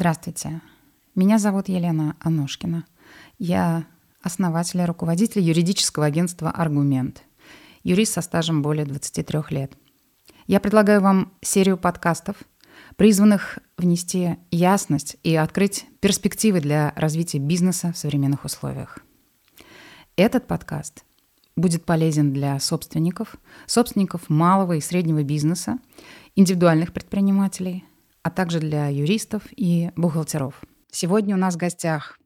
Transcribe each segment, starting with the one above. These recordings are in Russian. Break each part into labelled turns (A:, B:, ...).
A: Здравствуйте. Меня зовут Елена Анушкина. Я основатель и руководитель юридического агентства «Аргумент». Юрист со стажем более 23 лет. Я предлагаю вам серию подкастов, призванных внести ясность и открыть перспективы для развития бизнеса в современных условиях. Этот подкаст будет полезен для собственников, собственников малого и среднего бизнеса, индивидуальных предпринимателей, а также для юристов и бухгалтеров. Сегодня у нас в гостях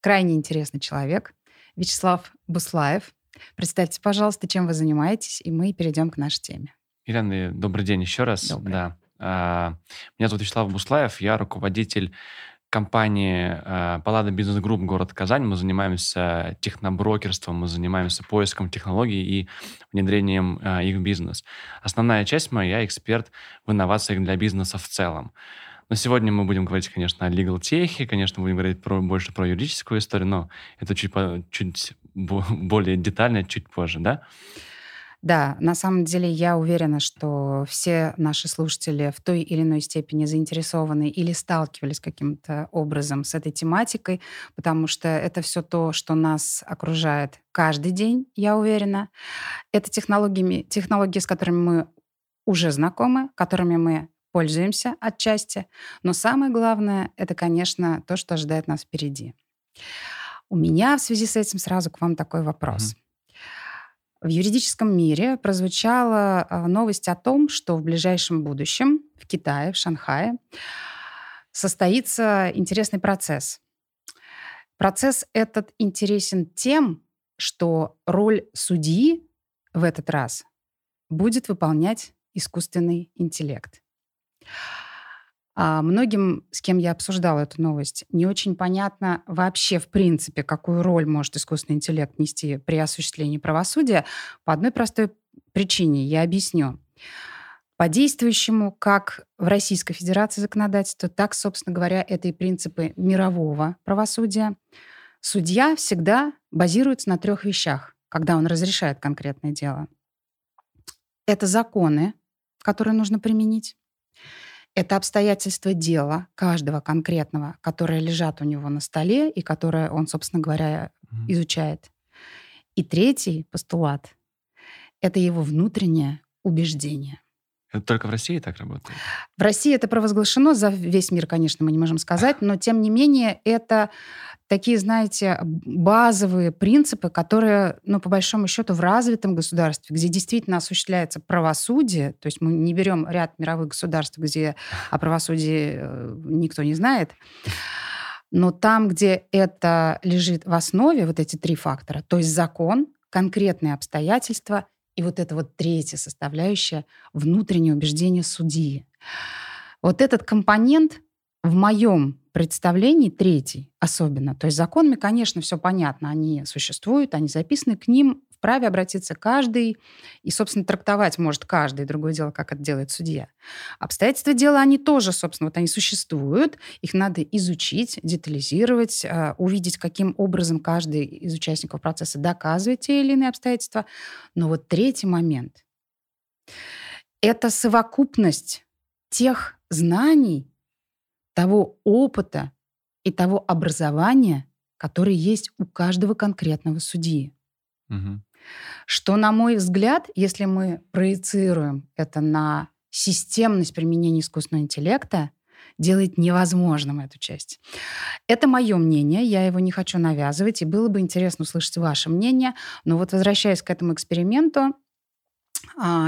A: крайне интересный человек Вячеслав Буслаев. Представьте, пожалуйста, чем вы занимаетесь, и мы перейдем к нашей теме.
B: Ирина, добрый день еще раз.
A: Добрый.
B: Да. А, меня зовут Вячеслав Буслаев, я руководитель компании э, Паллада Бизнес Групп город Казань. Мы занимаемся техноброкерством, мы занимаемся поиском технологий и внедрением э, их в бизнес. Основная часть моя, эксперт в инновациях для бизнеса в целом. Но сегодня мы будем говорить, конечно, о legal техе, конечно, будем говорить про, больше про юридическую историю, но это чуть, чуть более детально, чуть позже, да?
A: Да, на самом деле я уверена, что все наши слушатели в той или иной степени заинтересованы или сталкивались каким-то образом с этой тематикой, потому что это все то, что нас окружает каждый день, я уверена. Это технологиями, технологии, с которыми мы уже знакомы, которыми мы пользуемся отчасти. Но самое главное, это, конечно, то, что ожидает нас впереди. У меня в связи с этим сразу к вам такой вопрос. Mm-hmm. В юридическом мире прозвучала а, новость о том, что в ближайшем будущем в Китае, в Шанхае, состоится интересный процесс. Процесс этот интересен тем, что роль судьи в этот раз будет выполнять искусственный интеллект. А многим, с кем я обсуждала эту новость, не очень понятно вообще, в принципе, какую роль может искусственный интеллект нести при осуществлении правосудия по одной простой причине. Я объясню. По действующему как в Российской Федерации законодательству, так, собственно говоря, это и принципы мирового правосудия. Судья всегда базируется на трех вещах, когда он разрешает конкретное дело. Это законы, которые нужно применить. Это обстоятельства дела каждого конкретного, которые лежат у него на столе и которые он, собственно говоря, mm-hmm. изучает. И третий постулат — это его внутреннее убеждение.
B: Это только в России так работает?
A: В России это провозглашено, за весь мир, конечно, мы не можем сказать, но тем не менее это такие, знаете, базовые принципы, которые, ну, по большому счету, в развитом государстве, где действительно осуществляется правосудие, то есть мы не берем ряд мировых государств, где о правосудии э, никто не знает, но там, где это лежит в основе, вот эти три фактора, то есть закон, конкретные обстоятельства и вот это вот третья составляющая — внутреннее убеждение судьи. Вот этот компонент в моем представлений третий особенно. То есть законами, конечно, все понятно, они существуют, они записаны, к ним вправе обратиться каждый, и, собственно, трактовать может каждый. Другое дело, как это делает судья. Обстоятельства дела, они тоже, собственно, вот они существуют, их надо изучить, детализировать, а, увидеть, каким образом каждый из участников процесса доказывает те или иные обстоятельства. Но вот третий момент — это совокупность тех знаний, того опыта и того образования, который есть у каждого конкретного судьи. Угу. Что, на мой взгляд, если мы проецируем это на системность применения искусственного интеллекта, делает невозможным эту часть. Это мое мнение, я его не хочу навязывать, и было бы интересно услышать ваше мнение. Но вот возвращаясь к этому эксперименту,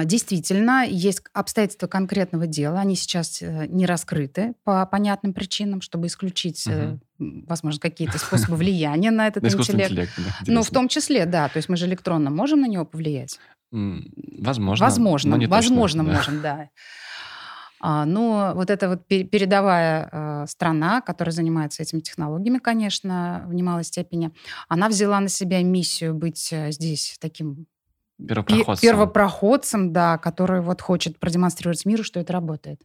A: действительно, есть обстоятельства конкретного дела. Они сейчас э, не раскрыты по понятным причинам, чтобы исключить, угу. возможно, какие-то способы влияния на этот интеллект. ну, в том числе, да. То есть мы же электронно можем на него повлиять?
B: Возможно.
A: Возможно, возможно можем, да. да. А, но вот эта вот передовая э, страна, которая занимается этими технологиями, конечно, в немалой степени, она взяла на себя миссию быть здесь таким
B: Первопроходцем.
A: Первопроходцем, да, который вот хочет продемонстрировать миру, что это работает.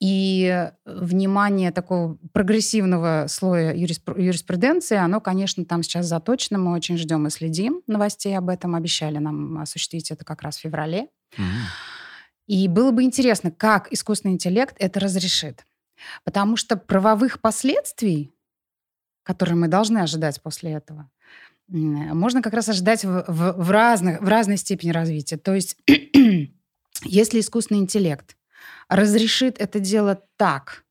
A: И внимание такого прогрессивного слоя юриспруденции, оно, конечно, там сейчас заточено. Мы очень ждем и следим новостей об этом. Обещали нам осуществить это как раз в феврале. И было бы интересно, как искусственный интеллект это разрешит. Потому что правовых последствий, которые мы должны ожидать после этого, можно как раз ожидать в, в, в, разных, в разной степени развития. То есть, если искусственный интеллект разрешит это делать так,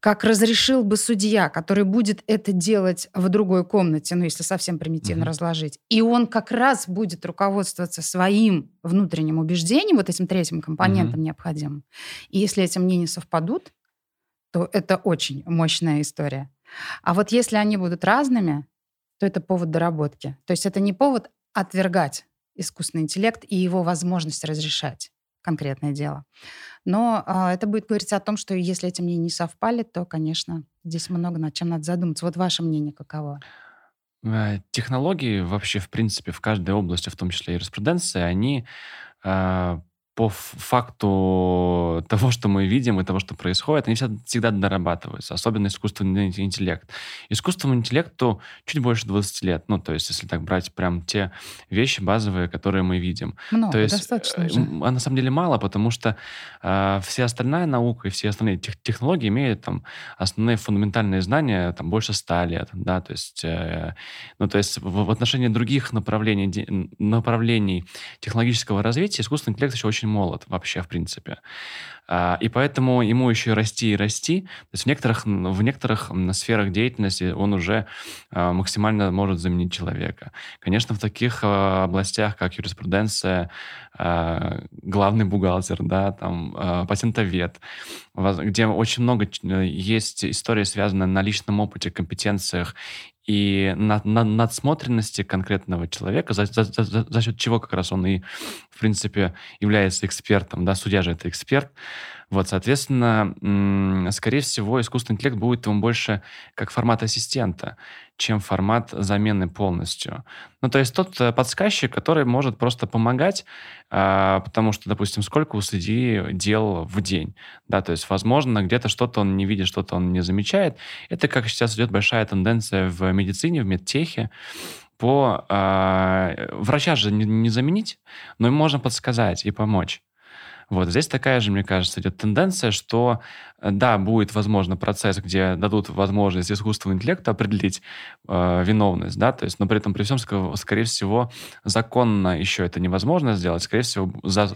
A: как разрешил бы судья, который будет это делать в другой комнате, ну, если совсем примитивно mm-hmm. разложить, и он как раз будет руководствоваться своим внутренним убеждением, вот этим третьим компонентом mm-hmm. необходимым. И если эти мнения совпадут, то это очень мощная история. А вот если они будут разными, то это повод доработки. То есть это не повод отвергать искусственный интеллект и его возможность разрешать конкретное дело. Но а, это будет говорить о том, что если эти мнения не совпали, то, конечно, здесь много над чем надо задуматься. Вот ваше мнение каково?
B: Э, технологии вообще, в принципе, в каждой области, в том числе и юриспруденции, они э, по факту того, что мы видим и того, что происходит, они всегда дорабатываются, особенно искусственный интеллект. Искусственному интеллекту чуть больше 20 лет, ну, то есть, если так брать прям те вещи базовые, которые мы видим.
A: Много,
B: то есть,
A: достаточно же.
B: А на самом деле мало, потому что э, вся остальная наука и все остальные тех, технологии имеют там основные фундаментальные знания там больше 100 лет, да, то есть, э, ну, то есть в, в отношении других направлений, направлений технологического развития искусственный интеллект еще очень очень молод вообще, в принципе. А, и поэтому ему еще расти и расти. То есть в некоторых, в некоторых сферах деятельности он уже а, максимально может заменить человека. Конечно, в таких а, областях, как юриспруденция, главный бухгалтер, да, там, патентовед, где очень много э, есть истории, связанные на личном опыте, компетенциях и на, на надсмотренности конкретного человека, за, за, за, за счет чего как раз он и, в принципе, является экспертом, да, судья же это эксперт, вот, соответственно, скорее всего, искусственный интеллект будет ему больше как формат ассистента, чем формат замены полностью. Ну, то есть тот э, подсказчик, который может просто помогать, а, потому что, допустим, сколько у судьи дел в день, да, то есть, возможно, где-то что-то он не видит, что-то он не замечает. Это как сейчас идет большая тенденция в медицине, в медтехе, по э, врача же не заменить, но им можно подсказать и помочь. Вот здесь такая же, мне кажется, идет тенденция, что э, да, будет, возможно, процесс, где дадут возможность искусственному интеллекту определить э, виновность, да, то есть, но при этом, при всем, скорее всего, законно еще это невозможно сделать, скорее всего, за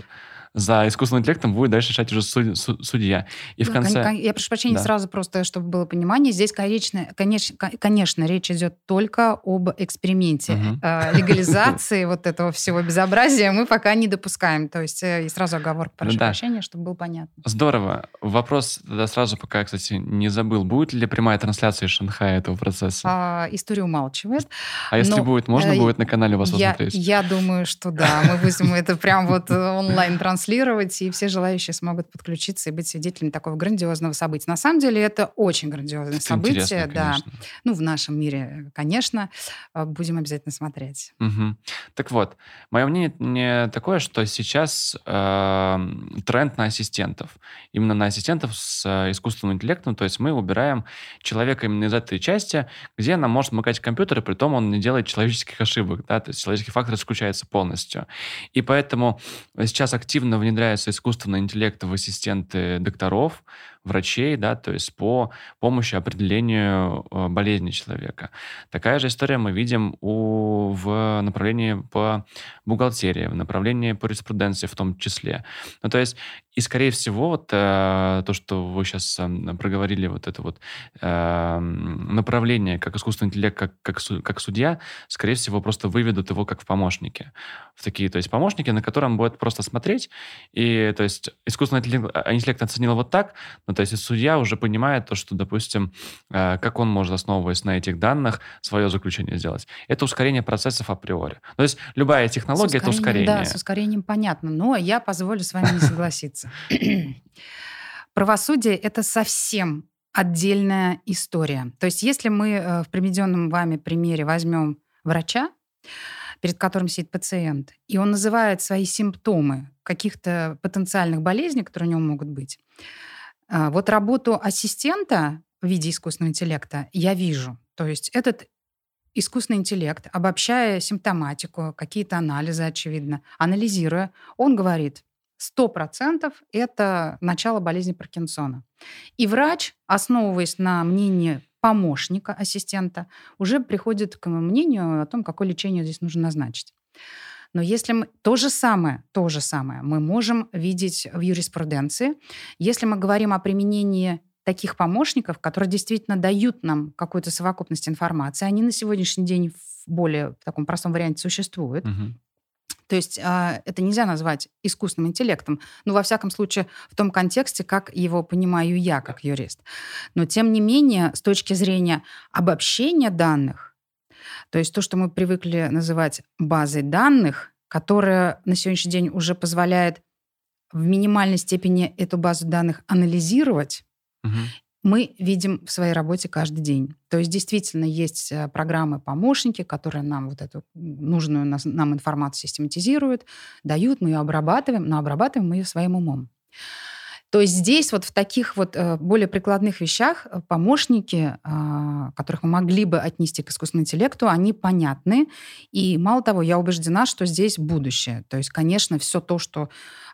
B: за искусственным интеллектом будет дальше решать уже судья. И в конце...
A: Я прошу прощения, да. сразу просто, чтобы было понимание, здесь, конечно, конечно, конечно речь идет только об эксперименте. Угу. Легализации вот этого всего безобразия мы пока не допускаем. То есть э, и сразу оговорка, прошу да. прощения, чтобы было понятно.
B: Здорово. Вопрос тогда сразу, пока, кстати, не забыл. Будет ли прямая трансляция из Шанхая этого процесса?
A: А, история умалчивает.
B: А если Но, будет, можно э, будет на канале у вас
A: я,
B: посмотреть?
A: Я думаю, что да. Мы будем это прям вот онлайн-трансляция транслировать, и все желающие смогут подключиться и быть свидетелями такого грандиозного события. На самом деле это очень грандиозное это событие, да. Конечно. Ну, в нашем мире, конечно, э, будем обязательно смотреть.
B: Угу. Так вот, мое мнение такое, что сейчас э, тренд на ассистентов. Именно на ассистентов с э, искусственным интеллектом, то есть мы убираем человека именно из этой части, где она может макать компьютер, и при том он не делает человеческих ошибок, да, то есть человеческий фактор исключается полностью. И поэтому сейчас активно активно внедряется искусственный интеллект в ассистенты докторов, врачей, да, то есть по помощи определению э, болезни человека. Такая же история мы видим у, в направлении по бухгалтерии, в направлении по юриспруденции в том числе. Ну, то есть и, скорее всего, вот э, то, что вы сейчас э, проговорили, вот это вот э, направление, как искусственный интеллект, как, как, как судья, скорее всего, просто выведут его как в помощники. В такие, то есть помощники, на котором будет просто смотреть, и, то есть, искусственный интеллект, э, интеллект оценил вот так, но то есть судья уже понимает то, что, допустим, э, как он может, основываясь на этих данных, свое заключение сделать. Это ускорение процессов априори. То есть любая технология — это ускорение.
A: Да, с ускорением понятно, но я позволю с вами не согласиться. Правосудие — это совсем отдельная история. То есть если мы э, в приведенном вами примере возьмем врача, перед которым сидит пациент, и он называет свои симптомы каких-то потенциальных болезней, которые у него могут быть, вот работу ассистента в виде искусственного интеллекта я вижу. То есть этот искусственный интеллект, обобщая симптоматику, какие-то анализы, очевидно, анализируя, он говорит, 100% это начало болезни Паркинсона. И врач, основываясь на мнении помощника, ассистента, уже приходит к мнению о том, какое лечение здесь нужно назначить. Но если мы то же самое, то же самое мы можем видеть в юриспруденции, если мы говорим о применении таких помощников, которые действительно дают нам какую-то совокупность информации, они на сегодняшний день в более в таком простом варианте существуют. Угу. То есть э, это нельзя назвать искусственным интеллектом, ну, во всяком случае, в том контексте, как его понимаю я, как юрист. Но, тем не менее, с точки зрения обобщения данных, то есть то, что мы привыкли называть базой данных, которая на сегодняшний день уже позволяет в минимальной степени эту базу данных анализировать, угу мы видим в своей работе каждый день. То есть действительно есть э, программы-помощники, которые нам вот эту нужную нам информацию систематизируют, дают, мы ее обрабатываем, но обрабатываем мы ее своим умом. То есть здесь вот в таких вот э, более прикладных вещах э, помощники, а, которых мы могли бы отнести к искусственному интеллекту, они понятны. И мало того, я убеждена, что здесь будущее. То есть, конечно, все то, что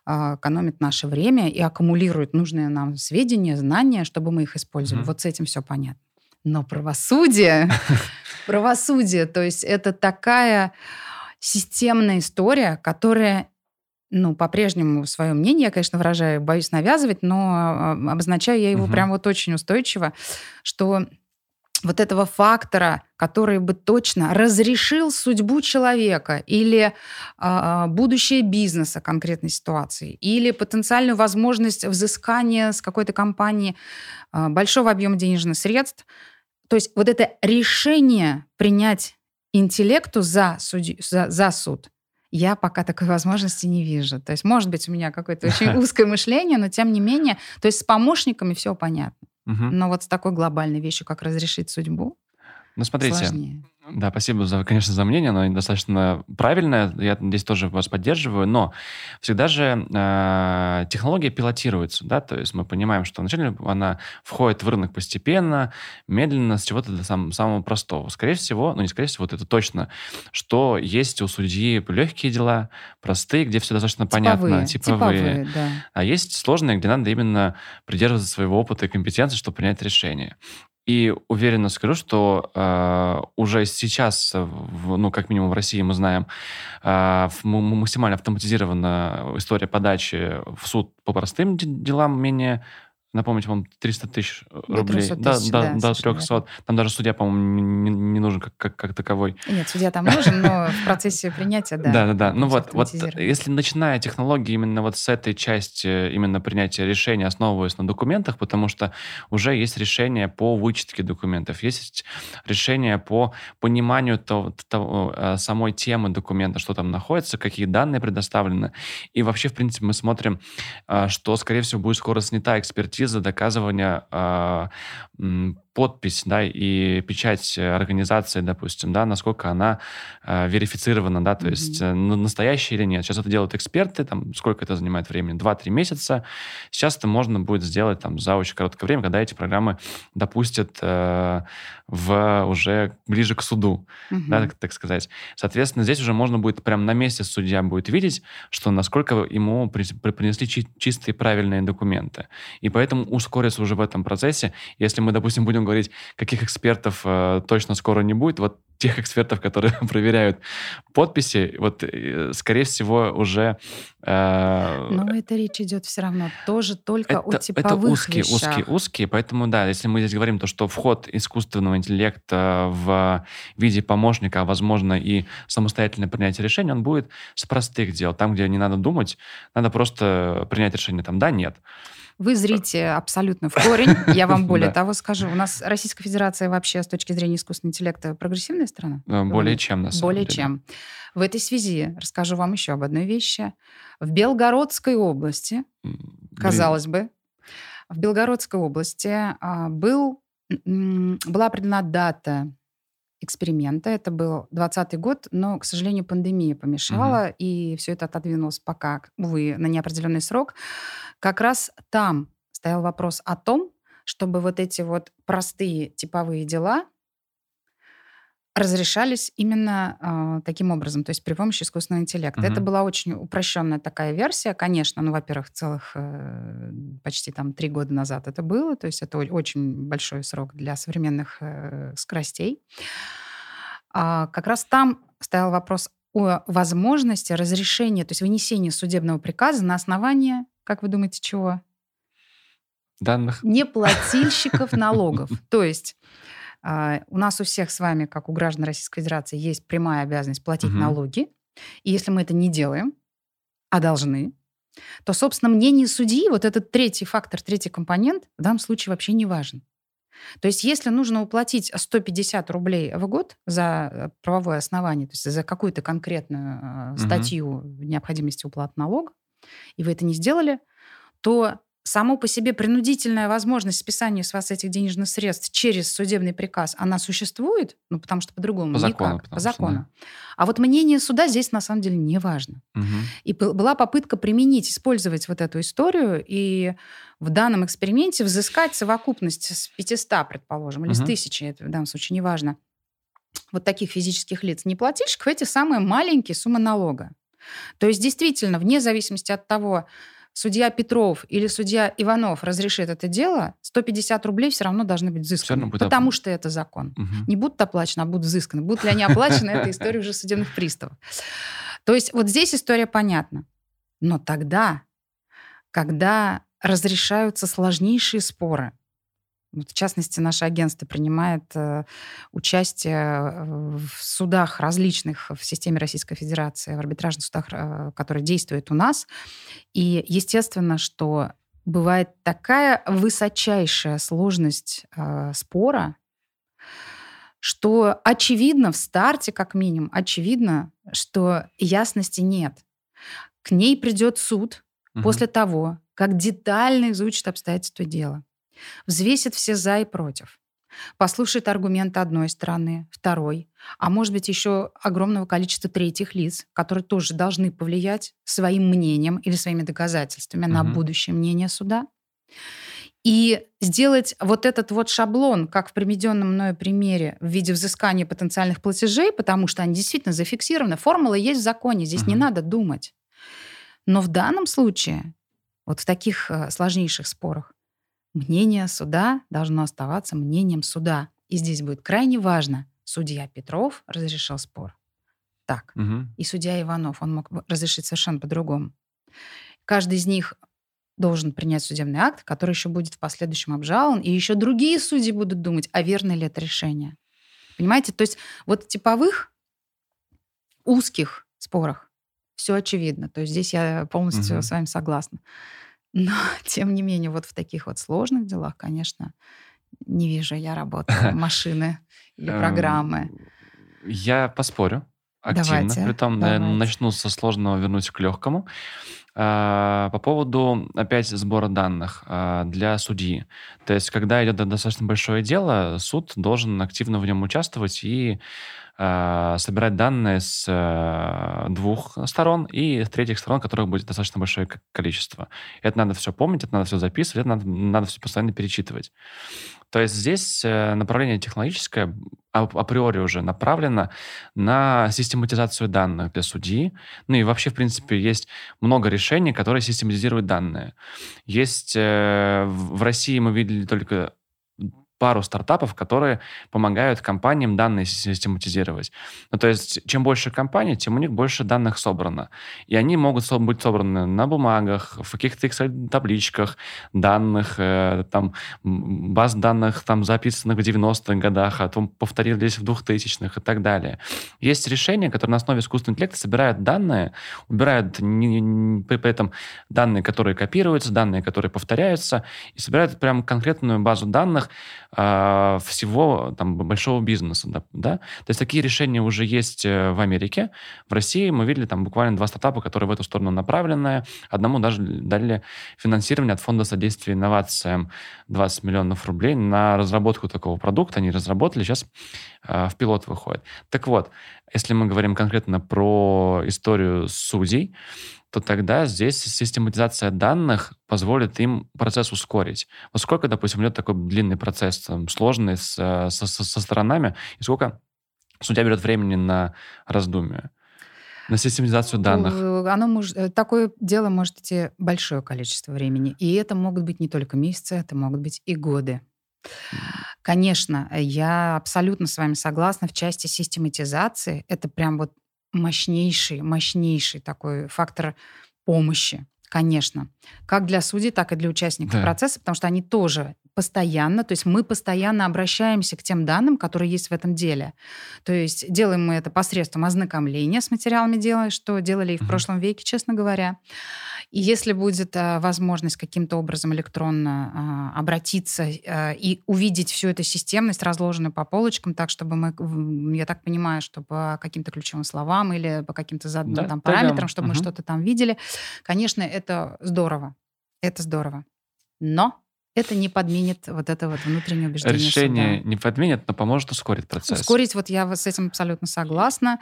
A: экономит наше время и аккумулирует нужные нам сведения, знания, чтобы мы их использовали. Mm-hmm. Вот с этим все понятно. Но правосудие, правосудие, то есть это такая системная история, которая ну, по-прежнему свое мнение, я, конечно, выражаю, боюсь навязывать, но а, обозначаю я его угу. прям вот очень устойчиво, что вот этого фактора, который бы точно разрешил судьбу человека или э, будущее бизнеса конкретной ситуации, или потенциальную возможность взыскания с какой-то компании э, большого объема денежных средств. То есть вот это решение принять интеллекту за, судью, за, за суд, я пока такой возможности не вижу. То есть, может быть, у меня какое-то очень узкое мышление, но тем не менее, то есть с помощниками все понятно. Но вот с такой глобальной вещью, как разрешить судьбу,
B: ну, смотрите, сложнее. Да, спасибо, за, конечно, за мнение, оно достаточно правильное, я здесь тоже вас поддерживаю, но всегда же э, технология пилотируется, да, то есть мы понимаем, что вначале она входит в рынок постепенно, медленно, с чего-то до сам, самого простого. Скорее всего, ну не скорее всего, вот это точно, что есть у судьи легкие дела, простые, где все достаточно типовые, понятно, типовые, типовые да. а есть сложные, где надо именно придерживаться своего опыта и компетенции, чтобы принять решение. И уверенно скажу, что э, уже сейчас, в, ну, как минимум в России мы знаем, э, максимально автоматизирована история подачи в суд по простым делам, менее напомните, по-моему, 300 тысяч э, рублей. До 300
A: тысяч,
B: да, да, до 300. Да. Там даже судья, по-моему, не, не нужен как, как, как таковой.
A: Нет, судья там нужен, но в процессе принятия, да.
B: Да, да, да. Ну вот, вот если начиная технологии именно вот с этой части, именно принятия решения, основываясь на документах, потому что уже есть решение по вычетке документов, есть решение по пониманию того, того, э, самой темы документа, что там находится, какие данные предоставлены. И вообще, в принципе, мы смотрим, э, что, скорее всего, будет скоро снята экспертиза экспертиза доказывания э, подпись, да, и печать организации, допустим, да, насколько она э, верифицирована, да, то mm-hmm. есть э, настоящая или нет. Сейчас это делают эксперты, там, сколько это занимает времени? Два-три месяца. Сейчас это можно будет сделать там за очень короткое время, когда эти программы допустят э, в уже ближе к суду, mm-hmm. да, так, так сказать. Соответственно, здесь уже можно будет прям на месте судья будет видеть, что насколько ему при, принесли чи- чистые правильные документы. И поэтому ускориться уже в этом процессе. Если мы, допустим, будем говорить, каких экспертов э, точно скоро не будет, вот тех экспертов, которые проверяют подписи, вот, э, скорее всего, уже...
A: Э, Но это речь идет все равно тоже только это, о типовых Это
B: узкие,
A: вещах.
B: узкие, узкие, поэтому, да, если мы здесь говорим то, что вход искусственного интеллекта в виде помощника, а, возможно, и самостоятельное принятие решения, он будет с простых дел. Там, где не надо думать, надо просто принять решение, там, да, нет.
A: Вы зрите абсолютно в корень. Я вам более того скажу. У нас Российская Федерация вообще с точки зрения искусственного интеллекта прогрессивная страна?
B: Э, более чем, на
A: самом Более деле. чем. В этой связи расскажу вам еще об одной вещи. В Белгородской области, казалось бы, в Белгородской области а, был, была определена дата эксперимента. Это был 2020 год, но, к сожалению, пандемия помешала, угу. и все это отодвинулось пока, увы, на неопределенный срок. Как раз там стоял вопрос о том, чтобы вот эти вот простые типовые дела разрешались именно э, таким образом, то есть при помощи искусственного интеллекта. Угу. Это была очень упрощенная такая версия, конечно. Ну, во-первых, целых э, почти там три года назад это было, то есть это очень большой срок для современных э, скоростей. А как раз там стоял вопрос о возможности разрешения, то есть вынесения судебного приказа на основании, как вы думаете, чего?
B: Данных.
A: Неплательщиков налогов. То есть у нас у всех с вами, как у граждан Российской Федерации, есть прямая обязанность платить угу. налоги. И если мы это не делаем, а должны, то, собственно, мнение судьи, вот этот третий фактор, третий компонент, в данном случае вообще не важен. То есть если нужно уплатить 150 рублей в год за э, правовое основание, то есть за какую-то конкретную угу. статью необходимости уплаты налога, и вы это не сделали, то само по себе принудительная возможность списания с вас этих денежных средств через судебный приказ, она существует? Ну, потому что по-другому
B: по
A: никак.
B: Закону,
A: по закону. Что, да. А вот мнение суда здесь на самом деле не важно. Угу. И была попытка применить, использовать вот эту историю и в данном эксперименте взыскать совокупность с 500, предположим, или угу. с 1000, это в данном случае не важно, вот таких физических лиц, не плательщиков, эти самые маленькие суммы налога. То есть действительно, вне зависимости от того, судья Петров или судья Иванов разрешит это дело, 150 рублей все равно должны быть взысканы. Потому оп... что это закон. Угу. Не будут оплачены, а будут взысканы. Будут ли они оплачены, это история уже судебных приставов. То есть вот здесь история понятна. Но тогда, когда разрешаются сложнейшие споры, в частности, наше агентство принимает э, участие в судах различных в системе Российской Федерации, в арбитражных судах, э, которые действуют у нас. И естественно, что бывает такая высочайшая сложность э, спора, что очевидно в старте, как минимум, очевидно, что ясности нет. К ней придет суд угу. после того, как детально изучит обстоятельства дела взвесит все за и против, послушает аргументы одной стороны, второй, а может быть еще огромного количества третьих лиц, которые тоже должны повлиять своим мнением или своими доказательствами угу. на будущее мнение суда. И сделать вот этот вот шаблон, как в приведенном мною примере, в виде взыскания потенциальных платежей, потому что они действительно зафиксированы. Формула есть в законе, здесь угу. не надо думать. Но в данном случае, вот в таких э, сложнейших спорах, Мнение суда должно оставаться мнением суда. И здесь будет крайне важно. Судья Петров разрешил спор. Так. Угу. И судья Иванов, он мог разрешить совершенно по-другому. Каждый из них должен принять судебный акт, который еще будет в последующем обжалован, и еще другие судьи будут думать, а верно ли это решение. Понимаете? То есть вот в типовых узких спорах все очевидно. То есть здесь я полностью угу. с вами согласна. Но, тем не менее, вот в таких вот сложных делах, конечно, не вижу я работы машины или эм, программы.
B: Я поспорю активно. Давайте, Притом давайте. начну со сложного, вернусь к легкому. А, по поводу, опять, сбора данных а, для судьи. То есть, когда идет достаточно большое дело, суд должен активно в нем участвовать и а, собирать данные с э, двух сторон и с третьих сторон, которых будет достаточно большое количество. Это надо все помнить, это надо все записывать, это надо, надо все постоянно перечитывать. То есть здесь э, направление технологическое априори уже направлено на систематизацию данных для судьи. Ну и вообще, в принципе, есть много решений, которые систематизируют данные. Есть э, в России мы видели только пару стартапов, которые помогают компаниям данные систематизировать. Ну, то есть, чем больше компаний, тем у них больше данных собрано. И они могут быть собраны на бумагах, в каких-то Excel-табличках, данных, э, там, баз данных, там, записанных в 90-х годах, а потом повторились в 2000-х и так далее. Есть решения, которые на основе искусственного интеллекта собирают данные, убирают не, не, при этом данные, которые копируются, данные, которые повторяются, и собирают прям конкретную базу данных, э, всего там, большого бизнеса. Да? То есть такие решения уже есть э, в Америке. В России мы видели там буквально два стартапа, которые в эту сторону направлены. Одному даже дали финансирование от Фонда содействия инновациям 20 миллионов рублей на разработку такого продукта. Они разработали, сейчас э, в пилот выходит. Так вот, если мы говорим конкретно про историю судей, то тогда здесь систематизация данных позволит им процесс ускорить. Вот сколько, допустим, идет такой длинный процесс, там, сложный, с, со, со сторонами, и сколько судья берет времени на раздумие. На систематизацию данных.
A: Оно может, э, такое дело может идти большое количество времени. И это могут быть не только месяцы, это могут быть и годы. Конечно, я абсолютно с вами согласна в части систематизации. Это прям вот мощнейший, мощнейший такой фактор помощи, конечно. Как для судей, так и для участников да. процесса, потому что они тоже постоянно, то есть мы постоянно обращаемся к тем данным, которые есть в этом деле. То есть делаем мы это посредством ознакомления с материалами дела, что делали и в mm-hmm. прошлом веке, честно говоря. И если будет а, возможность каким-то образом электронно а, обратиться а, и увидеть всю эту системность, разложенную по полочкам, так, чтобы мы, я так понимаю, что по каким-то ключевым словам или по каким-то заданным да, там, параметрам, чтобы угу. мы что-то там видели, конечно, это здорово. Это здорово. Но это не подменит вот это вот внутреннее убеждение
B: Решение
A: суда.
B: не подменит, но поможет ускорить процесс.
A: Ускорить, вот я с этим абсолютно согласна.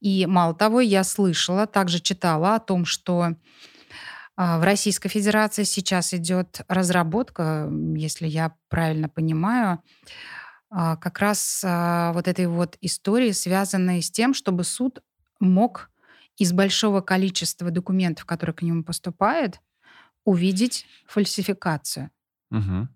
A: И мало того, я слышала, также читала о том, что а, в Российской Федерации сейчас идет разработка, если я правильно понимаю, а, как раз а, вот этой вот истории, связанной с тем, чтобы суд мог из большого количества документов, которые к нему поступают, увидеть фальсификацию. Угу.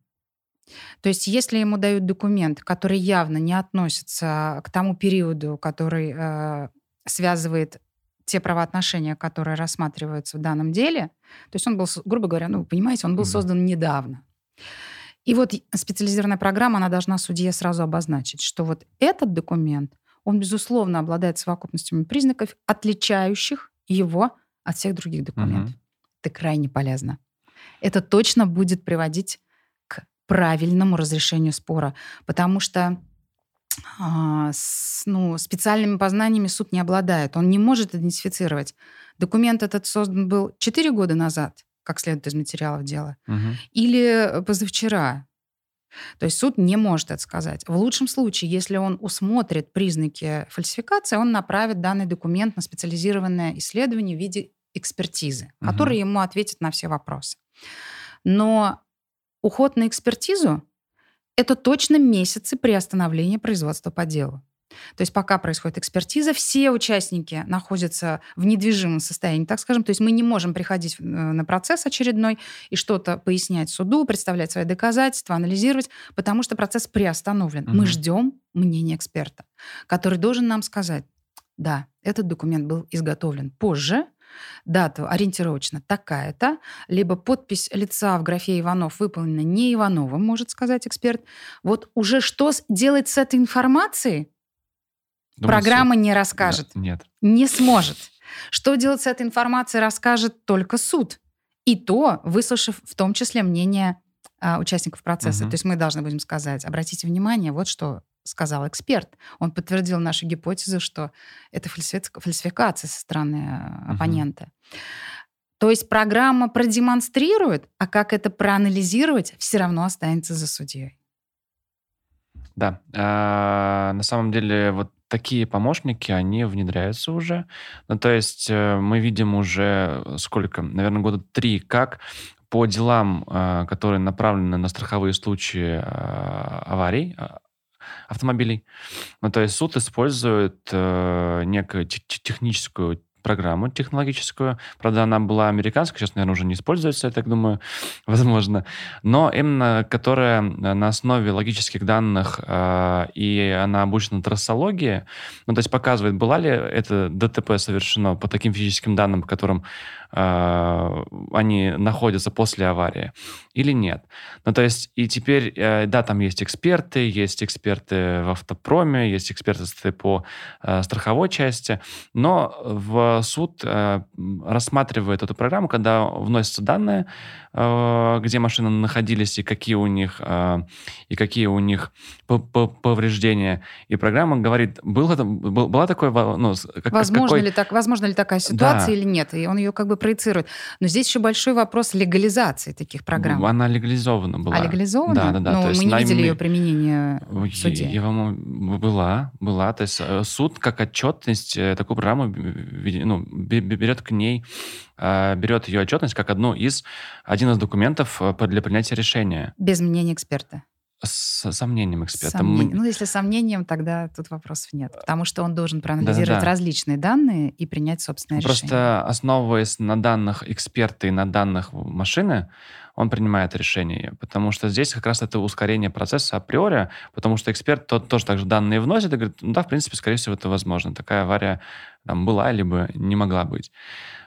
A: То есть, если ему дают документ, который явно не относится к тому периоду, который э, связывает те правоотношения, которые рассматриваются в данном деле, то есть он был, грубо говоря, ну, понимаете, он был угу. создан недавно. И вот специализированная программа, она должна судье сразу обозначить, что вот этот документ, он, безусловно, обладает совокупностью признаков, отличающих его от всех других документов. Угу. Это крайне полезно это точно будет приводить к правильному разрешению спора, потому что а, с, ну, специальными познаниями суд не обладает. Он не может идентифицировать. Документ этот создан был 4 года назад, как следует из материалов дела, угу. или позавчера. То есть суд не может это сказать. В лучшем случае, если он усмотрит признаки фальсификации, он направит данный документ на специализированное исследование в виде экспертизы, угу. которая ему ответит на все вопросы. Но уход на экспертизу – это точно месяцы приостановления производства по делу. То есть пока происходит экспертиза, все участники находятся в недвижимом состоянии, так скажем. То есть мы не можем приходить э, на процесс очередной и что-то пояснять суду, представлять свои доказательства, анализировать, потому что процесс приостановлен. Угу. Мы ждем мнения эксперта, который должен нам сказать, да, этот документ был изготовлен позже, дата ориентировочно такая-то, либо подпись лица в графе Иванов выполнена не Ивановым, может сказать эксперт. Вот уже что делать с этой информацией, Думаю, программа суд. не расскажет.
B: Да, нет.
A: Не сможет. Что делать с этой информацией, расскажет только суд. И то, выслушав в том числе мнение а, участников процесса. Угу. То есть мы должны будем сказать, обратите внимание, вот что сказал эксперт. Он подтвердил нашу гипотезу, что это фальсификация со стороны угу. оппонента. То есть программа продемонстрирует, а как это проанализировать, все равно останется за судьей.
B: Да, а, на самом деле вот такие помощники, они внедряются уже. Ну, то есть э, мы видим уже сколько, наверное, года три, как по делам, а, которые направлены на страховые случаи а, аварий, автомобилей. Ну, то есть суд использует э, некую техническую программу технологическую. Правда, она была американская, сейчас, наверное, уже не используется, я так думаю, возможно. Но именно которая на основе логических данных, э, и она обучена трассологии, ну, то есть показывает, была ли это ДТП совершено по таким физическим данным, по которым э, они находятся после аварии, или нет. Ну, то есть, и теперь, э, да, там есть эксперты, есть эксперты в автопроме, есть эксперты по э, страховой части, но в суд э, рассматривает эту программу, когда вносятся данные, где машины находились и какие у них э, и какие у них повреждения. И программа говорит, был это, был, была такое, ну,
A: как, возможно какой... ли так, возможно ли такая ситуация да. или нет, и он ее как бы проецирует. Но здесь еще большой вопрос легализации таких программ.
B: Она легализована была.
A: А легализована?
B: Да, да, да.
A: Но мы не найм... видели ее применения в суде.
B: Я вам была, была. То есть суд как отчетность такую программу ну, берет к ней, а, берет ее отчетность как одну из, один из документов э, для принятия решения.
A: Без мнения эксперта.
B: С сомнением эксперта.
A: Сомнение.
B: Мы-
A: Ну, если сомнением, тогда тут вопросов нет. Потому что он должен проанализировать
B: Да-да-да.
A: различные данные и принять собственное решение.
B: Просто основываясь на данных эксперта и на данных машины, он принимает решение. Потому что здесь как раз это ускорение процесса априори, потому что эксперт тот тоже также данные вносит и говорит, ну да, в принципе, скорее всего, это возможно. Такая авария там была, либо не могла быть.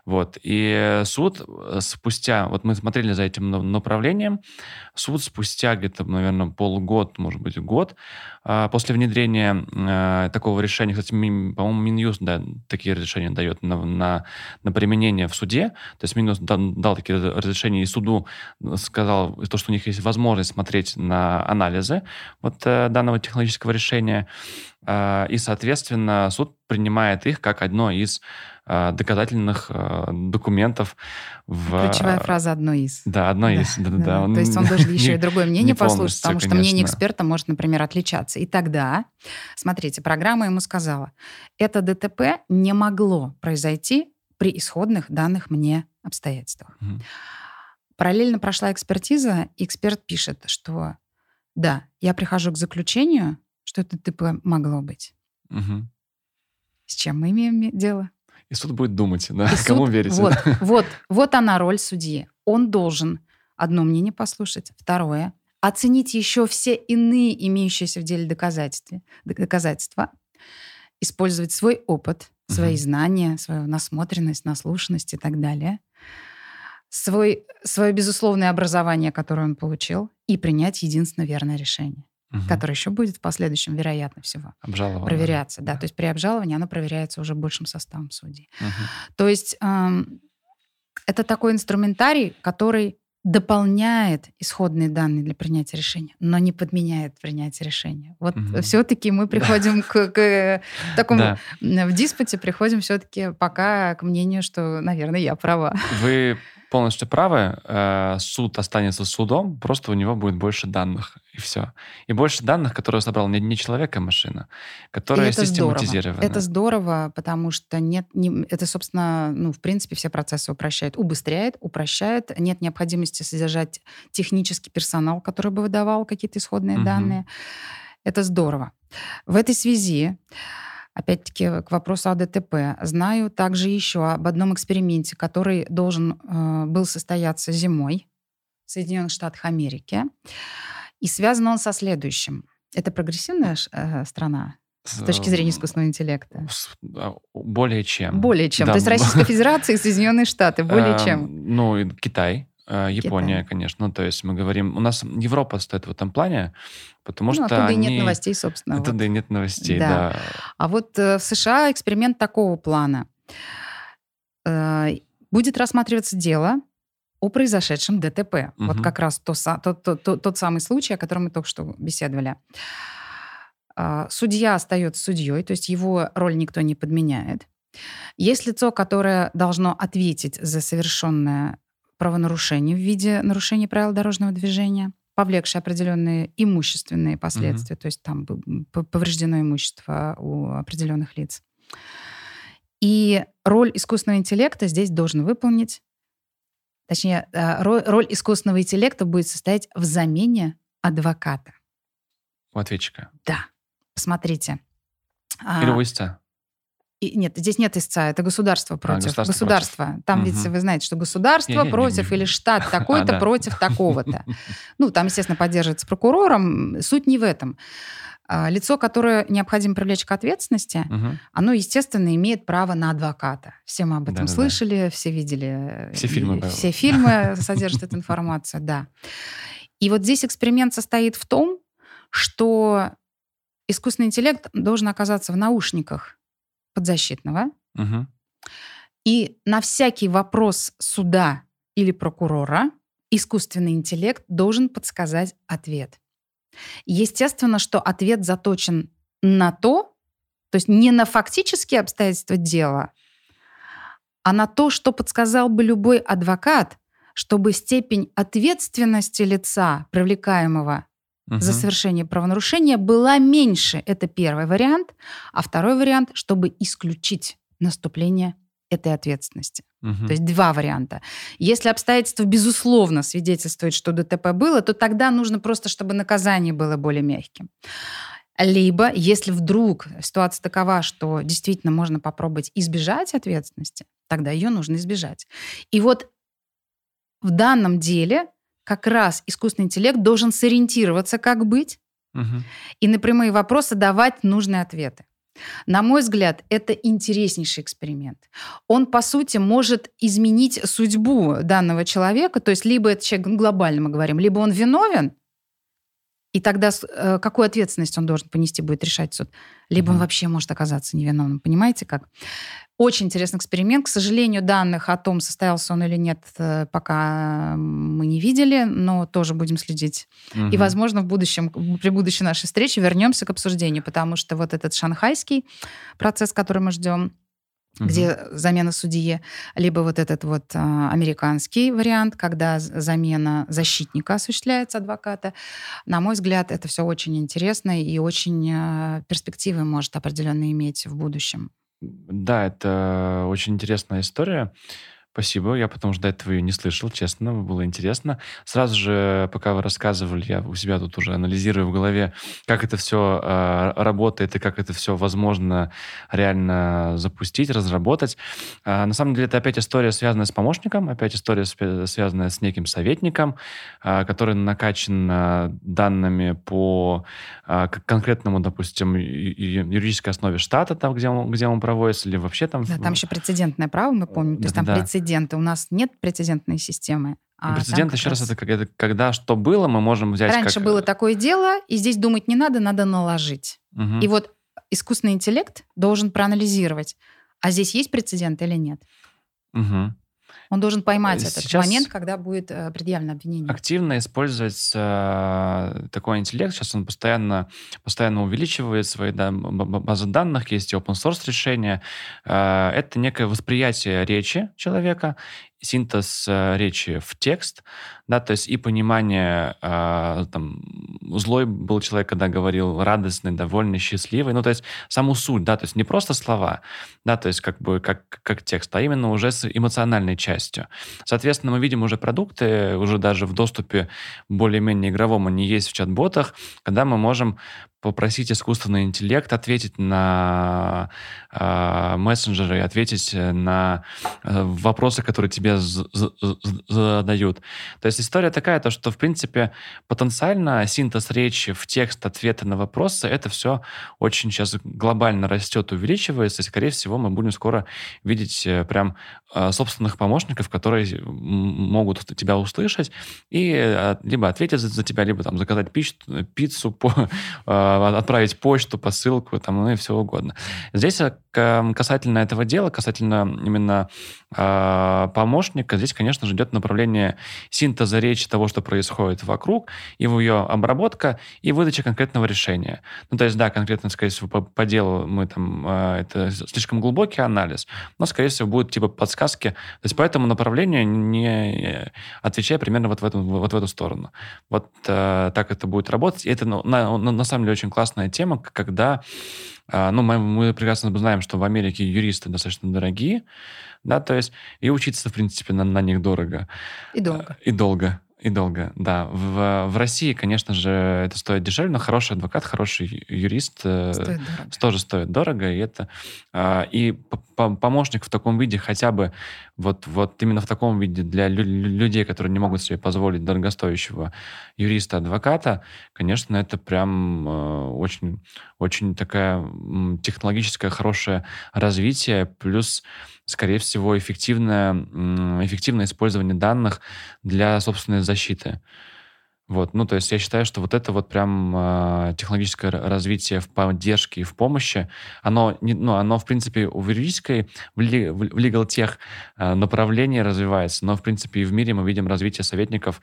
B: Вот. И суд э, спустя, вот мы смотрели за этим на- направлением, суд спустя где-то, наверное, полгода, может быть, год, а, после внедрения э, такого решения, кстати, по-моему, Минюст да, такие решения дает на, на, на применение в суде, то есть Минюст дал, такие раз- разрешения и суду сказал, то, что у них есть возможность смотреть на анализы вот э, данного технологического решения, а, и, соответственно, суд принимает их как одно из а, доказательных документов в...
A: Ключевая фраза «одно из».
B: Да, одно
A: Да,
B: из. Да-да-да.
A: да. То есть он должен еще и другое мнение
B: не
A: послушать, потому что мнение эксперта может, например, отличаться. И тогда, смотрите, программа ему сказала, это ДТП не могло произойти при исходных данных мне обстоятельствах.
B: Мгм.
A: Параллельно прошла экспертиза, и эксперт пишет, что да, я прихожу к заключению, что это ДТП могло быть.
B: Мгм.
A: С чем мы имеем ме- дело?
B: И суд будет думать, да,
A: И
B: кому
A: суд-
B: верить.
A: Вот, вот, вот она роль судьи. Он должен одно мнение послушать, второе оценить еще все иные имеющиеся в деле доказательства, доказательства использовать свой опыт, свои
B: Мгм.
A: знания, свою насмотренность, наслушанность и так далее, свой, свое безусловное образование, которое он получил, и принять единственно верное решение,
B: Мгм.
A: которое еще будет в последующем, вероятно всего,
B: Обжаловано.
A: проверяться. Да.
B: Да.
A: То есть при обжаловании оно проверяется уже большим составом судей.
B: Мгм.
A: То есть эм, это такой инструментарий, который дополняет исходные данные для принятия решения, но не подменяет принятие решения. Вот
B: Мгм.
A: все-таки мы приходим к, к такому
B: Да.
A: в диспуте приходим все-таки пока к мнению, что, наверное, я права.
B: Вы полностью правы. Э, Суд останется судом, просто у него будет больше данных, и все. И больше данных, которые собрал не, не человек, а машина, которая
A: это здорово.
B: систематизирована.
A: Это здорово, потому что нет, не- это, собственно, ну, в принципе, все процессы упрощает, убыстряет, упрощает. Нет необходимости содержать технический персонал, который бы выдавал какие-то исходные
B: Мгм.
A: данные. Это здорово. В этой связи, опять-таки, к вопросу о ДТП, знаю также еще об одном эксперименте, который должен э, был состояться зимой в Соединенных Штатах Америки. И связан он со следующим. Это прогрессивная э, страна с точки зрения искусственного интеллекта?
B: А, Более чем.
A: Более чем.
B: Да,
A: То есть Российская Федерация и Соединенные Штаты. Более
B: Эм,
A: чем.
B: Ну, Китай, Япония,
A: Китай.
B: конечно. Ну, то есть мы говорим... У нас Европа стоит в этом плане, потому
A: Ну,
B: что
A: оттуда и нет
B: они-
A: новостей, собственно. вот.
B: Оттуда и нет новостей,
A: Да.
B: да.
A: А вот э, в США эксперимент такого плана. Э, Будет рассматриваться дело о произошедшем ДТП. Вот
B: Мгм.
A: как раз то са- тот, тот- тот- самый случай, о котором мы только что беседовали. А, Судья остается судьей, то есть его роль никто не подменяет. Есть лицо, которое должно ответить за совершенное правонарушение в виде нарушения правил дорожного движения, повлекшее определенные имущественные последствия, то есть там повреждено имущество у определенных лиц. И роль искусственного интеллекта здесь должен выполнить, точнее, э, ро- роль искусственного интеллекта будет состоять в замене адвоката.
B: У ответчика.
A: Да, посмотрите. А,
B: у истца.
A: И- нет, здесь нет истца, это государство против.
B: государство
A: государство. Там ведь
B: Мгм.
A: вы знаете, что государство
B: Не-не-не,
A: против
B: не-
A: или штат такой-то
B: да.
A: против такого-то. Ну, там, естественно, поддерживается прокурором. Суть не в этом. А, Лицо, которое необходимо привлечь к ответственности,
B: Мгм.
A: оно, естественно, имеет право на адвоката. Все мы об этом
B: Да-да-да.
A: слышали, все видели.
B: Все фильмы.
A: Все фильмы содержат эту информацию, да. И вот здесь эксперимент состоит в том, что искусственный интеллект должен оказаться в наушниках подзащитного,
B: Мгм.
A: и на всякий вопрос суда или прокурора искусственный интеллект должен подсказать ответ. Естественно, что ответ заточен на то, то есть не на фактические обстоятельства дела, а на то, что подсказал бы любой адвокат, чтобы степень ответственности лица, привлекаемого за совершение правонарушения, была меньше. Это первый вариант. А второй вариант, чтобы исключить наступление этой ответственности. То есть два варианта. Если обстоятельства, безусловно, свидетельствуют, что ДТП было, то тогда нужно просто, чтобы наказание было более мягким. Либо, если вдруг ситуация такова, что действительно можно попробовать избежать ответственности, тогда ее нужно избежать. И вот в данном деле как раз искусственный интеллект должен сориентироваться, как быть, угу. и на прямые вопросы давать нужные ответы. На мой взгляд, это интереснейший эксперимент. Он, по сути, может изменить судьбу данного человека. То есть либо это человек, глобально мы говорим, либо он виновен, и тогда э, какую ответственность он должен понести, будет решать суд. Либо mm-hmm. он вообще может оказаться невиновным. Понимаете как? Очень интересный эксперимент. К сожалению, данных о том, состоялся он или нет, э, пока мы не видели, но тоже будем следить. Угу. И, возможно, в будущем, при будущей нашей встрече вернемся к обсуждению, потому что вот этот шанхайский процесс, который мы ждем, угу. где замена судьи, либо вот этот вот а, американский вариант, когда замена защитника осуществляется адвоката. На мой взгляд, это все очень интересно и очень а, перспективы может определенно иметь в будущем.
B: Да, это очень интересная история. Спасибо, я потому что до этого ее не слышал, честно, было интересно. Сразу же, пока вы рассказывали, я у себя тут уже анализирую в голове, как это все э, работает и как это все возможно реально запустить, разработать. Э, на самом деле это опять история, связанная с помощником, опять история, связанная с неким советником, э, который накачан э, данными по э, конкретному, допустим, юридической основе штата, там, где он, где он проводится, или вообще там...
A: Да, там еще прецедентное право, мы помним, то есть там да. прецедент прецеденты. У нас нет прецедентной системы.
B: А Прецедент, еще раз, это когда, когда что было, мы можем взять...
A: Раньше
B: как...
A: было такое дело, и здесь думать не надо, надо наложить. Угу. И вот искусственный интеллект должен проанализировать, а здесь есть прецедент или нет.
B: Угу.
A: Он должен поймать Сейчас этот момент, когда будет э, предъявлено обвинение.
B: Активно используется э, такой интеллект. Сейчас он постоянно, постоянно увеличивает свои да, базы данных. Есть и open source решения. Э, это некое восприятие речи человека синтез э, речи в текст, да, то есть и понимание, э, там, злой был человек, когда говорил радостный, довольный, счастливый, ну, то есть саму суть, да, то есть не просто слова, да, то есть как бы как, как текст, а именно уже с эмоциональной частью. Соответственно, мы видим уже продукты, уже даже в доступе более-менее игровом они есть в чат-ботах, когда мы можем попросить искусственный интеллект ответить на э, мессенджеры, ответить на э, вопросы, которые тебе задают. То есть история такая, то, что, в принципе, потенциально синтез речи в текст, ответы на вопросы, это все очень сейчас глобально растет, увеличивается, и, скорее всего, мы будем скоро видеть э, прям э, собственных помощников, которые могут тебя услышать и э, либо ответить за, за тебя, либо там заказать пиццу, пиццу по э, отправить почту, посылку, там, ну и все угодно. Здесь э, касательно этого дела, касательно именно э, помощника, здесь, конечно же, идет направление синтеза речи того, что происходит вокруг, и ее обработка, и выдача конкретного решения. Ну, то есть, да, конкретно, скорее всего, по, по делу мы там, э, это слишком глубокий анализ, но, скорее всего, будут типа подсказки. То есть, по этому направлению не отвечая примерно вот в эту, вот в эту сторону. Вот э, так это будет работать. И это, ну, на, на, самом деле, очень классная тема, когда, ну, мы, мы прекрасно знаем, что в Америке юристы достаточно дорогие, да, то есть и учиться, в принципе, на, на них дорого.
A: И долго.
B: И долго. И долго, да. В, в России, конечно же, это стоит дешевле, но хороший адвокат, хороший юрист э, стоит тоже стоит дорого. И, это, а, и помощник в таком виде хотя бы вот, вот именно в таком виде для людей, которые не могут себе позволить дорогостоящего юриста-адвоката, конечно, это прям э, очень, очень такая технологическое хорошее развитие, плюс скорее всего, эффективное, эффективное использование данных для собственной защиты. Вот, ну, то есть я считаю, что вот это вот прям э, технологическое развитие в поддержке и в помощи, оно, не, ну, оно, в принципе, в юридической, в, ли, в legal тех э, направлении развивается, но, в принципе, и в мире мы видим развитие советников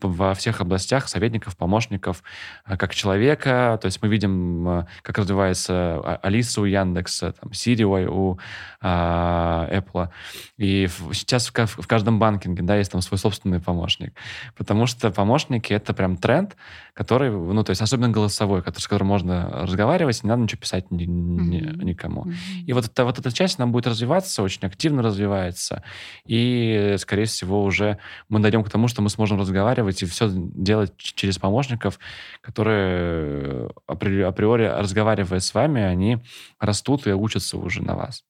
B: во всех областях, советников, помощников, э, как человека, то есть мы видим, э, как развивается Алиса у Яндекса, там, Siri у э, Apple, и в, сейчас в, в каждом банкинге, да, есть там свой собственный помощник, потому что помощники это прям тренд, который, ну, то есть особенно голосовой, с которым можно разговаривать, не надо ничего писать ни, ни, mm-hmm. никому. Mm-hmm. И вот, это, вот эта часть, она будет развиваться, очень активно развивается, и, скорее всего, уже мы дойдем к тому, что мы сможем разговаривать и все делать через помощников, которые априори, разговаривая с вами, они растут и учатся уже на вас.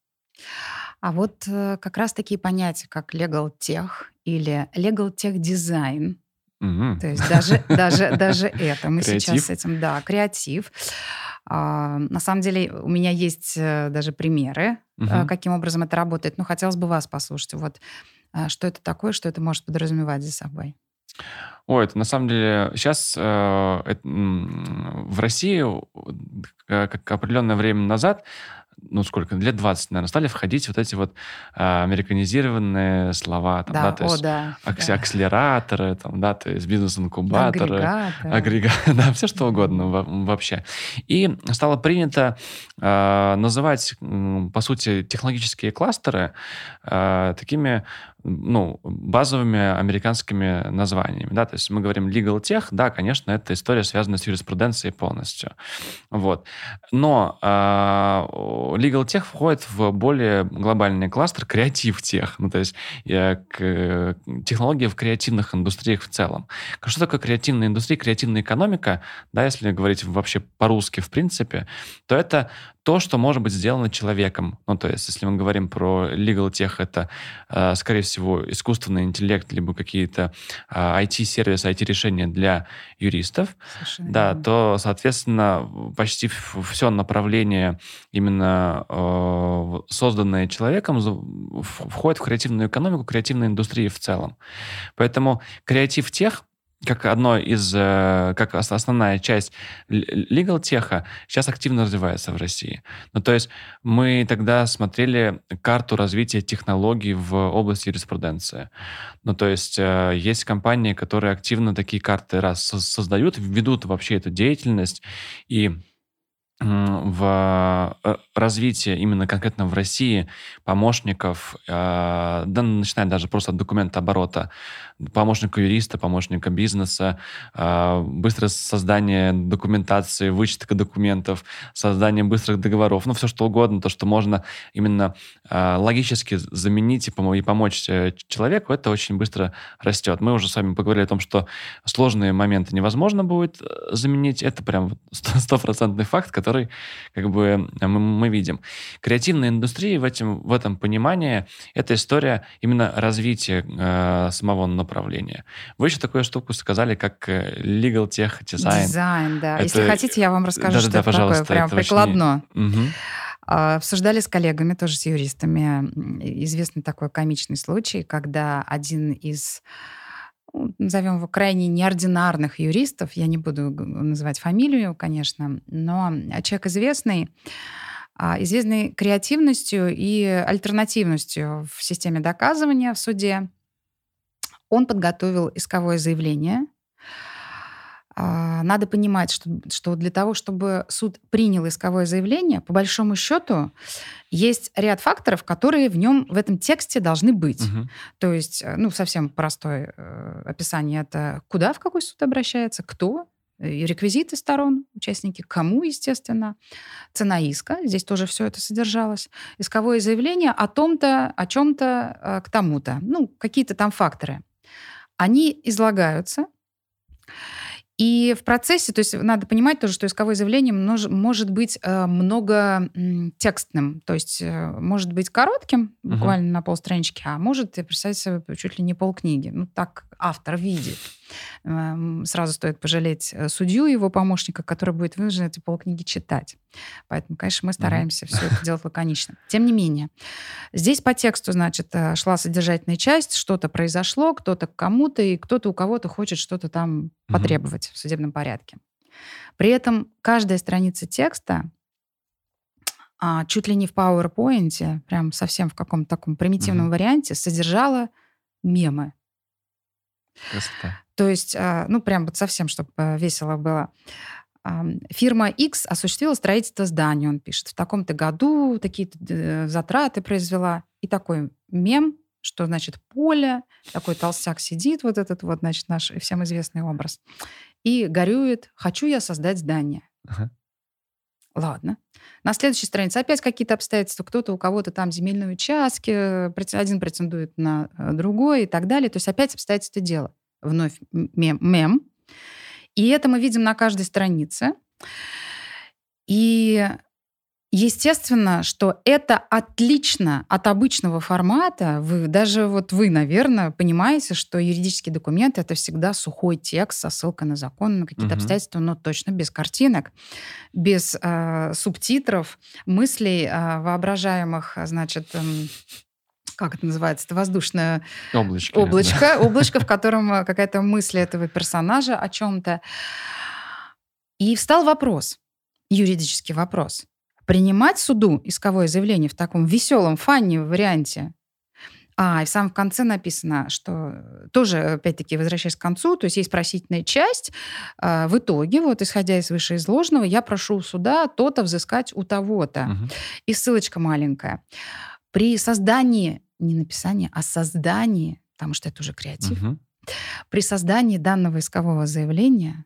A: А вот э, как раз такие понятия, как legal tech или legal tech design,
B: Угу.
A: То есть даже, даже, даже это. Мы креатив. сейчас с этим, да, креатив. А, на самом деле у меня есть э, даже примеры, угу. каким образом это работает. Но хотелось бы вас послушать. Вот что это такое, что это может подразумевать за собой?
B: Ой, это на самом деле сейчас э, это, в России э, как определенное время назад ну, сколько, лет 20, наверное, стали входить вот эти вот а, американизированные слова, там, да, да, то есть
A: да,
B: акс-
A: да.
B: акселераторы, там, да, то есть бизнес-инкубаторы, агрегаты, агрега... да, все что угодно вообще. И стало принято а, называть, по сути, технологические кластеры а, такими ну, базовыми американскими названиями, да, то есть мы говорим legal tech, да, конечно, это история, связанная с юриспруденцией полностью, вот. Но э, legal tech входит в более глобальный кластер креатив тех, ну, то есть э, к, технологии в креативных индустриях в целом. Что такое креативная индустрия, креативная экономика, да, если говорить вообще по-русски в принципе, то это то, что может быть сделано человеком. Ну, то есть, если мы говорим про legal tech, это, э, скорее всего, искусственный интеллект, либо какие-то IT-сервисы, IT-решения для юристов, Совершенно да, верно. то, соответственно, почти все направление именно э, созданное человеком входит в креативную экономику, креативной индустрии в целом. Поэтому креатив тех как одно из, э, как основная часть legal теха сейчас активно развивается в России. Ну, то есть мы тогда смотрели карту развития технологий в области юриспруденции. Ну, то есть э, есть компании, которые активно такие карты раз создают, ведут вообще эту деятельность, и в э, развитии именно конкретно в России помощников, да, начиная даже просто от документа оборота, помощника юриста, помощника бизнеса, а, быстрое создание документации, вычетка документов, создание быстрых договоров, ну, все что угодно, то, что можно именно а, логически заменить и помочь э, человеку, это очень быстро растет. Мы уже с вами поговорили о том, что сложные моменты невозможно будет э, заменить. Это прям стопроцентный факт, который как бы мы, видим. Креативная индустрия в, этом в этом понимании это история именно развития э, самого направления. Вы еще такую штуку сказали, как э, legal tech design.
A: Дизайн, да. Это... Если хотите, я вам расскажу, да, что да, это пожалуйста, такое. Прям это прикладно.
B: Очень... Угу.
A: Обсуждали с коллегами, тоже с юристами, известный такой комичный случай, когда один из назовем его крайне неординарных юристов, я не буду называть фамилию, конечно, но человек известный, а, известный креативностью и альтернативностью в системе доказывания в суде, он подготовил исковое заявление. А, надо понимать, что, что для того, чтобы суд принял исковое заявление, по большому счету есть ряд факторов, которые в нем, в этом тексте должны быть.
B: Угу.
A: То есть, э, ну, совсем простое э, описание это куда, в какой суд обращается, кто, и реквизиты сторон, участники, кому, естественно, цена иска, здесь тоже все это содержалось, исковое заявление о том-то, о чем-то, э, к тому-то, ну, какие-то там факторы они излагаются, и в процессе, то есть надо понимать тоже, что исковое заявление может быть э, много текстным, то есть э, может быть коротким, буквально uh-huh. на полстранички, а может, представить себе, чуть ли не полкниги. Ну, так автор видит. Эм, сразу стоит пожалеть э, судью, его помощника, который будет вынужден эти полкниги читать. Поэтому, конечно, мы стараемся uh-huh. все это делать лаконично. Тем не менее, здесь по тексту, значит, шла содержательная часть, что-то произошло, кто-то к кому-то, и кто-то у кого-то хочет что-то там uh-huh. потребовать в судебном порядке. При этом каждая страница текста а, чуть ли не в PowerPoint, прям совсем в каком-то таком примитивном угу. варианте, содержала мемы.
B: Красота.
A: То есть, а, ну, прям вот совсем, чтобы э, весело было. Фирма X осуществила строительство здания, он пишет. В таком-то году такие-то э, затраты произвела. И такой мем что значит поле, такой толстяк сидит, вот этот вот, значит, наш всем известный образ, и горюет, хочу я создать здание. Ага. Ладно. На следующей странице опять какие-то обстоятельства. Кто-то у кого-то там земельные участки, один претендует на э, другой и так далее. То есть опять обстоятельства дела. Вновь мем. мем. И это мы видим на каждой странице. И Естественно, что это отлично от обычного формата. Вы, даже вот вы, наверное, понимаете, что юридические документы это всегда сухой текст со ссылкой на закон, на какие-то угу. обстоятельства, но точно без картинок, без э, субтитров, мыслей э, воображаемых, значит, э, как это называется, это воздушное облачко, облачко, да. облачко, в котором какая-то мысль этого персонажа о чем-то. И встал вопрос, юридический вопрос принимать суду исковое заявление в таком веселом, фанни варианте. А, и в самом конце написано, что тоже, опять-таки, возвращаясь к концу, то есть есть просительная часть. А, в итоге, вот исходя из вышеизложенного, я прошу у суда то-то взыскать у того-то. Угу. И ссылочка маленькая. При создании, не написании, а создании, потому что это уже креатив, угу. при создании данного искового заявления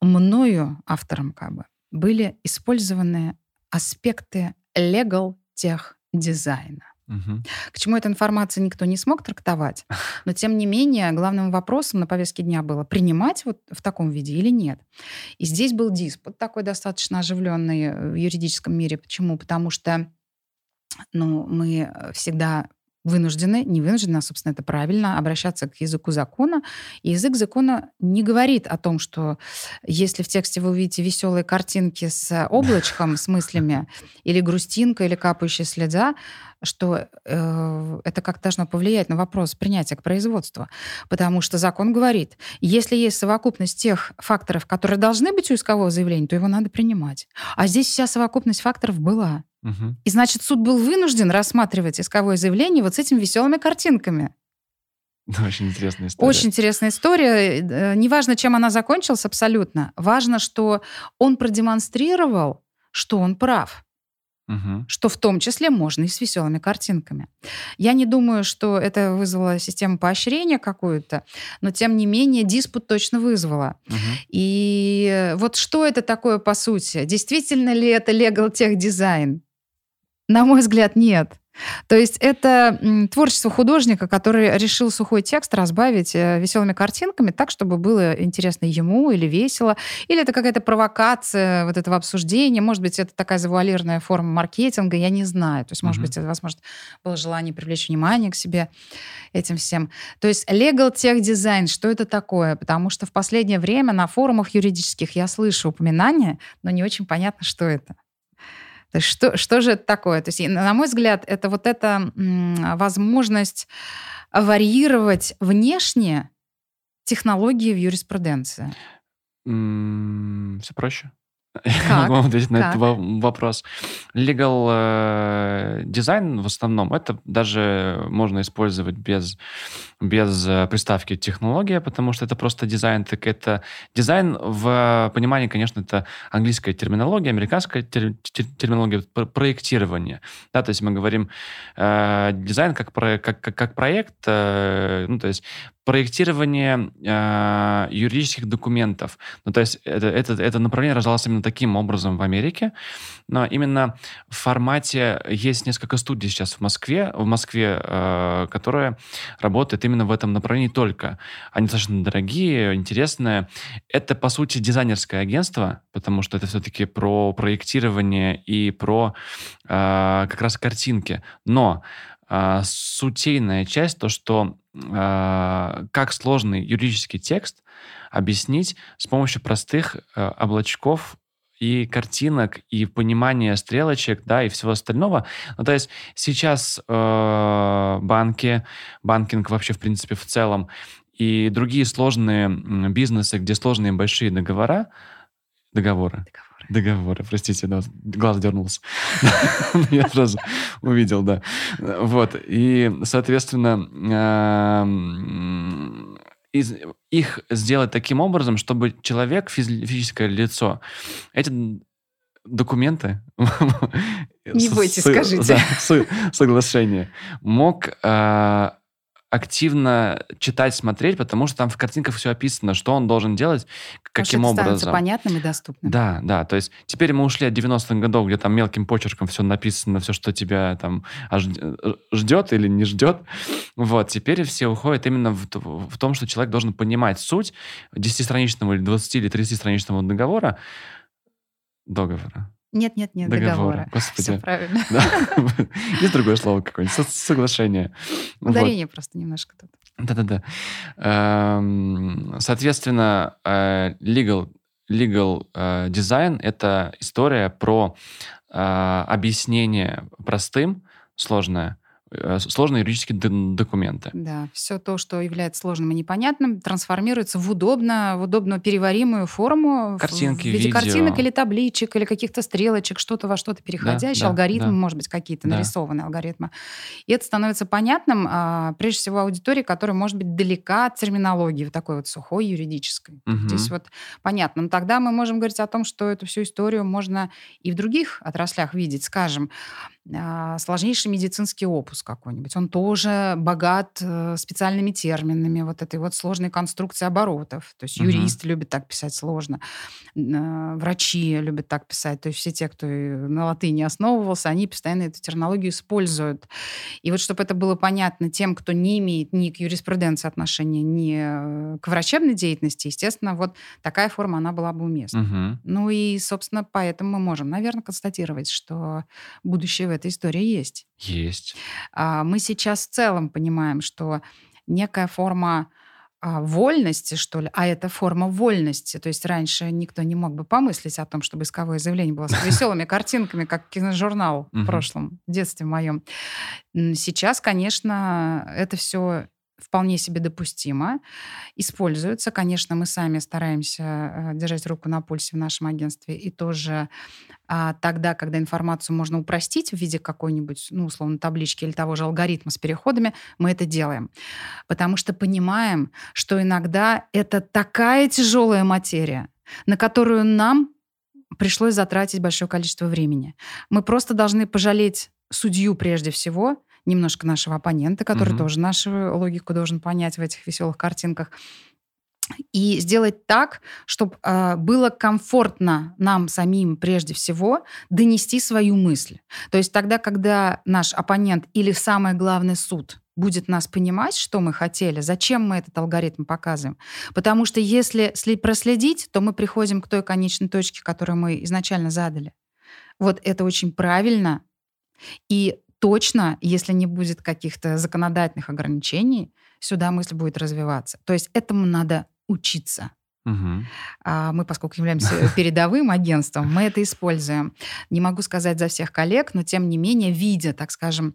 A: мною, автором как бы, были использованы аспекты legal тех дизайна. Угу. К чему эта информация никто не смог трактовать, но тем не менее главным вопросом на повестке дня было принимать вот в таком виде или нет. И здесь был диспут такой достаточно оживленный в юридическом мире. Почему? Потому что ну, мы всегда вынуждены, не вынуждены, а, собственно, это правильно, обращаться к языку закона. И язык закона не говорит о том, что если в тексте вы увидите веселые картинки с облачком, с мыслями, или грустинка, или капающая следа, что э, это как должно повлиять на вопрос принятия к производству. Потому что закон говорит, если есть совокупность тех факторов, которые должны быть у искового заявления, то его надо принимать. А здесь вся совокупность факторов была. Угу. И значит, суд был вынужден рассматривать исковое заявление вот с этими веселыми картинками.
B: Очень интересная история.
A: Очень интересная история. Э, неважно, чем она закончилась, абсолютно. Важно, что он продемонстрировал, что он прав. Угу. Что в том числе можно и с веселыми картинками. Я не думаю, что это вызвало систему поощрения какую-то, но тем не менее диспут точно вызвало. Угу. И вот что это такое по сути? Действительно ли это legal тех дизайн? На мой взгляд, нет. То есть это творчество художника, который решил сухой текст разбавить э, веселыми картинками так, чтобы было интересно ему или весело. Или это какая-то провокация вот этого обсуждения. Может быть, это такая завуалированная форма маркетинга, я не знаю. То есть, может mm-hmm. быть, это, возможно, было желание привлечь внимание к себе этим всем. То есть legal tech design, что это такое? Потому что в последнее время на форумах юридических я слышу упоминания, но не очень понятно, что это. То есть что, что же это такое? То есть, на мой взгляд, это вот эта возможность варьировать внешне технологии в юриспруденции.
B: Все проще. Я могу вам ответить на этот вопрос. Legal э, дизайн в основном, это даже можно использовать без, без э, приставки технология, потому что это просто дизайн. Так это дизайн в понимании, конечно, это английская терминология, американская тер, терминология проектирования. Да, то есть мы говорим э, дизайн как, про, как, как, как проект, э, ну, то есть проектирование э, юридических документов. Ну, то есть это, это, это направление рождалось именно таким образом в Америке, но именно в формате есть несколько студий сейчас в Москве, в Москве, э, которые работают именно в этом направлении только. Они достаточно дорогие, интересные. Это, по сути, дизайнерское агентство, потому что это все-таки про проектирование и про э, как раз картинки. Но э, сутейная часть, то, что э, как сложный юридический текст объяснить с помощью простых э, облачков и картинок, и понимания стрелочек, да, и всего остального. Ну, то есть сейчас э, банки, банкинг вообще, в принципе, в целом, и другие сложные бизнесы, где сложные большие договора, договоры, договоры Договоры, простите, да, глаз дернулся. Я сразу увидел, да. Вот, и, соответственно, из, их сделать таким образом, чтобы человек, физическое лицо, эти документы.
A: Не бойтесь, скажите.
B: Соглашение. Мог а, активно читать, смотреть, потому что там в картинках все описано, что он должен делать, каким
A: Может,
B: образом.
A: понятным и доступным.
B: Да, да. То есть теперь мы ушли от 90-х годов, где там мелким почерком все написано, все, что тебя там ждет или не ждет. Вот. Теперь все уходят именно в, в том, что человек должен понимать суть 10-страничного или 20 или 30-страничного договора, договора.
A: Нет, нет, нет,
B: договора.
A: договора.
B: Господи.
A: Все правильно.
B: Да. Есть другое слово какое-нибудь? Соглашение.
A: Ударение просто немножко тут.
B: Да-да-да. Эм, соответственно, э, legal, legal э, design — это история про э, объяснение простым, сложное, сложные юридические документы.
A: Да, все то, что является сложным и непонятным, трансформируется в удобно, в удобно переваримую форму.
B: Картинки,
A: в виде
B: видео.
A: картинок или табличек, или каких-то стрелочек, что-то во что-то переходящее,
B: да,
A: алгоритмы,
B: да.
A: может быть, какие-то
B: Да.
A: нарисованные алгоритмы. И это становится понятным, а, прежде всего, аудитории, которая может быть далека от терминологии, вот такой вот сухой юридической.
B: Мгм.
A: Здесь вот понятно. Но тогда мы можем говорить о том, что эту всю историю можно и в других отраслях видеть. Скажем, сложнейший медицинский опус какой-нибудь. Он тоже богат э, специальными терминами, вот этой вот сложной конструкции оборотов. То есть
B: Мгм.
A: юрист любит так писать сложно, э, врачи любят так писать. То есть все те, кто на латыни основывался, они постоянно эту терминологию используют. И вот чтобы это было понятно тем, кто не имеет ни к юриспруденции отношения, ни э, к врачебной деятельности, естественно, вот такая форма, она была бы уместна.
B: Мгм.
A: Ну и, собственно, поэтому мы можем, наверное, констатировать, что будущее в этой истории есть.
B: Есть.
A: А, Мы сейчас в целом понимаем, что некая форма а, вольности, что ли, а это форма вольности. То есть раньше никто не мог бы помыслить о том, чтобы исковое заявление было с веселыми картинками, как киножурнал в прошлом, в детстве моем. Сейчас, конечно, это все вполне себе допустимо, используется. Конечно, мы сами стараемся э, держать руку на пульсе в нашем агентстве и тоже а, тогда, когда информацию можно упростить в виде какой-нибудь, ну, условно, таблички или того же алгоритма с переходами, мы это делаем. Потому что понимаем, что иногда это такая тяжелая материя, на которую нам пришлось затратить большое количество времени. Мы просто должны пожалеть судью прежде всего, немножко нашего оппонента, который
B: Мгм.
A: тоже нашу логику должен понять в этих веселых картинках, и сделать так, чтобы было комфортно нам самим прежде всего донести свою мысль. То есть тогда, когда наш оппонент или самое главное суд будет нас понимать, что мы хотели, зачем мы этот алгоритм показываем. Потому что если сли- проследить, то мы приходим к той конечной точке, которую мы изначально задали. Вот это очень правильно. И точно, если не будет каких-то законодательных ограничений, сюда мысль будет развиваться. То есть этому надо учиться. А Мы, поскольку являемся передовым агентством, мы это используем. Не могу сказать за всех коллег, но тем не менее, видя, так скажем,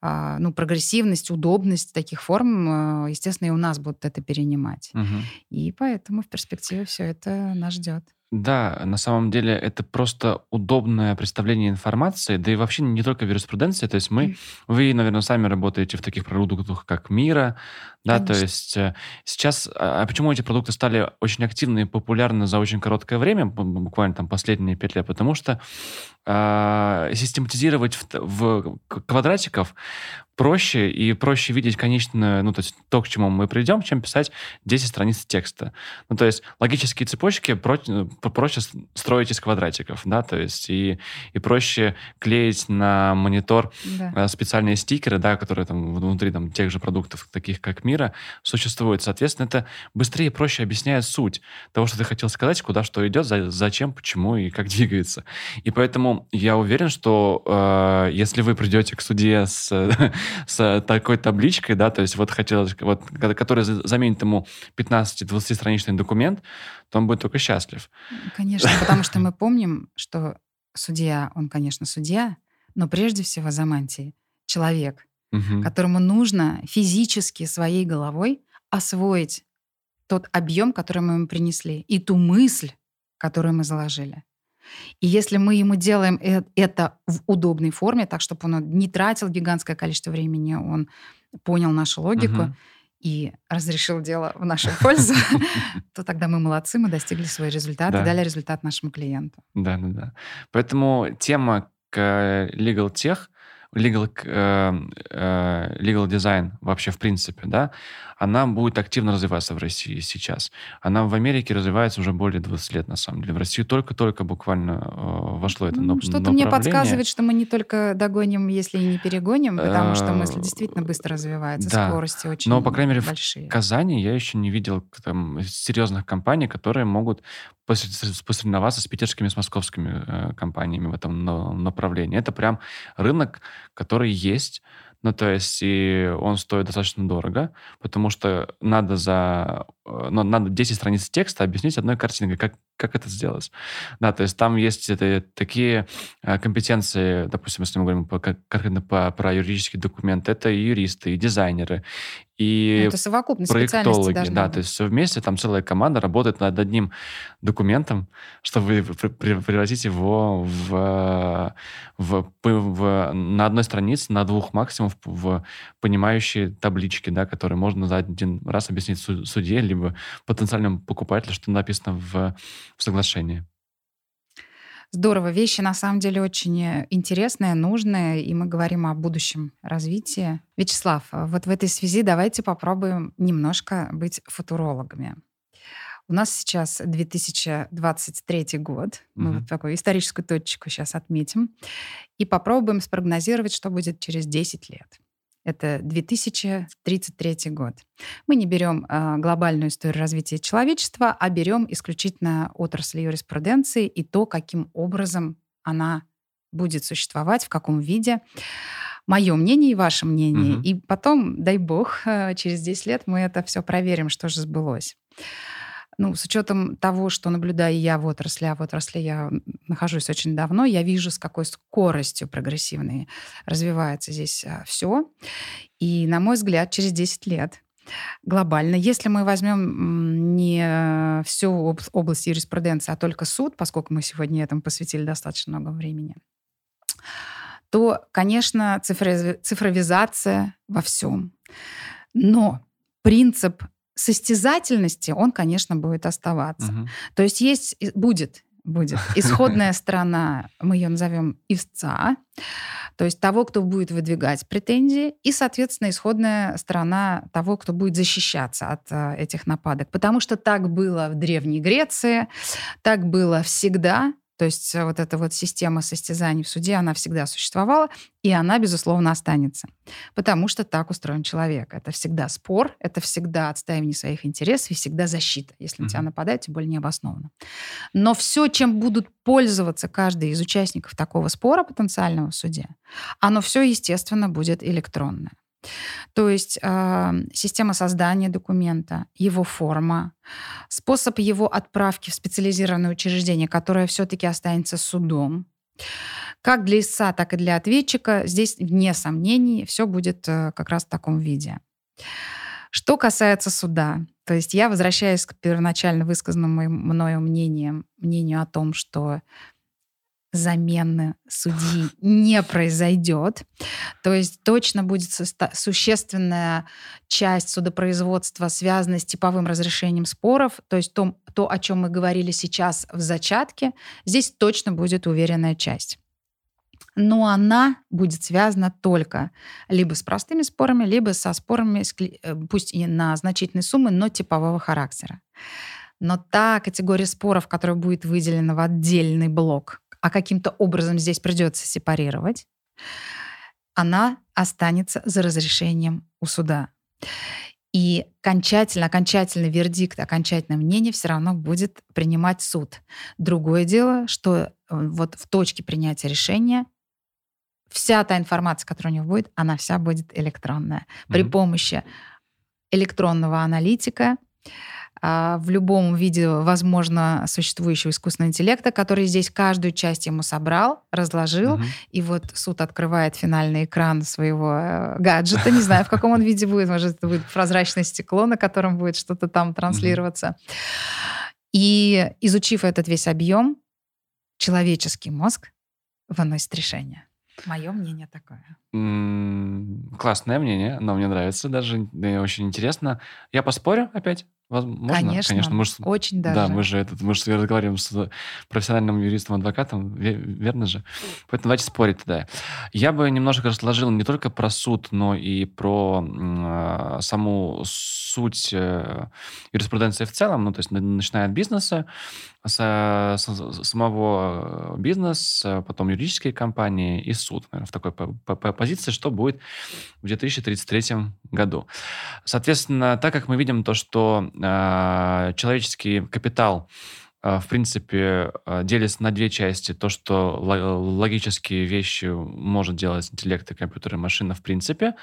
A: а, ну, прогрессивность, удобность таких форм, э, естественно, и у нас будут это перенимать.
B: Мгм.
A: И поэтому в перспективе все это нас ждет.
B: Да, на самом деле это просто удобное представление информации, да и вообще не только в юриспруденции. То есть мы, вы, наверное, сами работаете в таких продуктах, как Мира, да, то
A: Конечно.
B: есть э, сейчас, а а почему эти продукты стали очень активны и популярны за очень короткое время, бу- буквально там последние пять лет, потому что а, систематизировать в, в квадратиков проще и проще видеть конечное, ну, то есть то, к чему мы придем, чем писать 10 страниц текста. Ну, то есть логические цепочки про- про- проще строить из квадратиков, да, то есть и, и проще клеить на монитор
A: Да.
B: э, специальные стикеры, да, которые там внутри там, тех же продуктов, таких как Мира, существуют. Соответственно, это быстрее и проще объясняет суть того, что ты хотел сказать, куда что идет, за- зачем, почему и как двигается. И поэтому я уверен, что э, если вы придете к судье с, с такой табличкой, да, то есть вот хотелось, вот, ко- который за- заменит ему 15-20 страничный документ, то он будет только счастлив.
A: Конечно, потому что мы помним, что судья, он, конечно, судья, но прежде всего за мантией человек,
B: Мгм.
A: которому нужно физически своей головой освоить тот объем, который мы ему принесли, и ту мысль, которую мы заложили. И если мы ему делаем э- это в удобной форме, так, чтобы он не тратил гигантское количество времени, он понял нашу логику,
B: Мгм.
A: и разрешил дело в нашу пользу, то тогда мы молодцы, мы достигли свой результат и дали результат нашему клиенту.
B: Да, да, да. Поэтому тема к Legal Tech legal, э, э, legal design вообще в принципе, да, она будет активно развиваться в России сейчас. Она в Америке развивается уже более 20 лет, на самом деле. В Россию только-только буквально э, вошло это ну,
A: Что-то мне подсказывает, что мы не только догоним, если и не перегоним, потому что мысль действительно быстро развивается, да. скорости очень
B: Но, по крайней мере,
A: большие.
B: в Казани я еще не видел там, серьезных компаний, которые могут посоревноваться с питерскими, с московскими э, компаниями в этом направлении. Это прям рынок, который есть, ну, то есть, и он стоит достаточно дорого, потому что надо за... Ну, надо 10 страниц текста объяснить одной картинкой, как, как это сделать. Да, то есть там есть это, такие э, компетенции, допустим, если мы говорим по, конкретно по, про юридические документы, это и юристы, и дизайнеры, и
A: ну, это совокупность
B: проектологи. Да, быть. то есть все вместе, там целая команда работает над одним документом, чтобы превратить его в, в, в, на одной странице, на двух максимум в, в понимающие таблички, да, которые можно за один раз объяснить судье, либо потенциальному покупателю, что написано в, в соглашении.
A: Здорово. Вещи на самом деле очень э, интересные, нужные, и мы говорим о будущем развитии. Вячеслав, э, вот в этой связи давайте попробуем немножко быть футурологами. У нас сейчас 2023 год. Мы угу. вот такую историческую точку сейчас отметим. И попробуем спрогнозировать, что будет через 10 лет. Это 2033 год. Мы не берем э, глобальную историю развития человечества, а берем исключительно отрасль юриспруденции и то, каким образом она будет существовать, в каком виде. Мое мнение и ваше мнение. Угу. И потом, дай бог, э, через 10 лет мы это все проверим, что же сбылось ну, с учетом того, что наблюдаю я в отрасли, а в отрасли я нахожусь очень давно, я вижу, с какой скоростью прогрессивной развивается здесь а, все. И, на мой взгляд, через 10 лет глобально. Если мы возьмем не всю область юриспруденции, а только суд, поскольку мы сегодня этому посвятили достаточно много времени, то, конечно, цифровизация во всем. Но принцип состязательности он, конечно, будет оставаться. Угу. То есть есть, будет, будет исходная сторона, мы ее назовем истца, то есть того, кто будет выдвигать претензии, и, соответственно, исходная сторона того, кто будет защищаться от э, этих нападок. Потому что так было в Древней Греции, так было всегда, то есть э, вот эта вот система состязаний в суде, она всегда существовала, и она, безусловно, останется. Потому что так устроен человек. Это всегда спор, это всегда отстаивание своих интересов и всегда защита, если на тебя нападают, тем более необоснованно. Но все, чем будут пользоваться каждый из участников такого спора потенциального в суде, оно все, естественно, будет электронное. То есть э, система создания документа, его форма, способ его отправки в специализированное учреждение, которое все-таки останется судом. Как для истца, так и для ответчика здесь, вне сомнений, все будет э, как раз в таком виде. Что касается суда, то есть я возвращаюсь к первоначально высказанному мною мнению, мнению о том, что замены судьи не произойдет. То есть точно будет существенная часть судопроизводства, связанная с типовым разрешением споров. То есть то, то, о чем мы говорили сейчас в зачатке, здесь точно будет уверенная часть. Но она будет связана только либо с простыми спорами, либо со спорами, э, пусть и на значительные суммы, но типового характера. Но та категория споров, которая будет выделена в отдельный блок а каким-то образом здесь придется сепарировать, она останется за разрешением у суда. И окончательно, окончательный вердикт, окончательное мнение все равно будет принимать суд. Другое дело, что э, вот в точке принятия решения вся та информация, которая у него будет, она вся будет электронная. При mm-hmm. помощи электронного аналитика, в любом виде, возможно, существующего искусственного интеллекта, который здесь каждую часть ему собрал, разложил, угу. и вот суд открывает финальный экран своего э, гаджета, не знаю, в каком он виде будет, может, это будет прозрачное стекло, на котором будет что-то там транслироваться. И изучив этот весь объем, человеческий мозг выносит решение. Мое мнение такое.
B: Классное мнение, но мне нравится даже, да, очень интересно. Я поспорю опять?
A: Возможно, конечно, конечно
B: мы
A: ж, очень даже.
B: Да, мы же, этот, мы же разговариваем с профессиональным юристом-адвокатом, верно же? Поэтому давайте спорить тогда. Я бы немножко разложил не только про суд, но и про э, саму суть э, юриспруденции в целом, ну, то есть начиная от бизнеса, с, с, самого бизнеса, потом юридические компании и суд, наверное, в такой позиции, что будет в 2033 году. Соответственно, так как мы видим то, что э, человеческий капитал а, в принципе, а, делится на две части. То, что логические вещи может делать интеллект и компьютер и машина в принципе,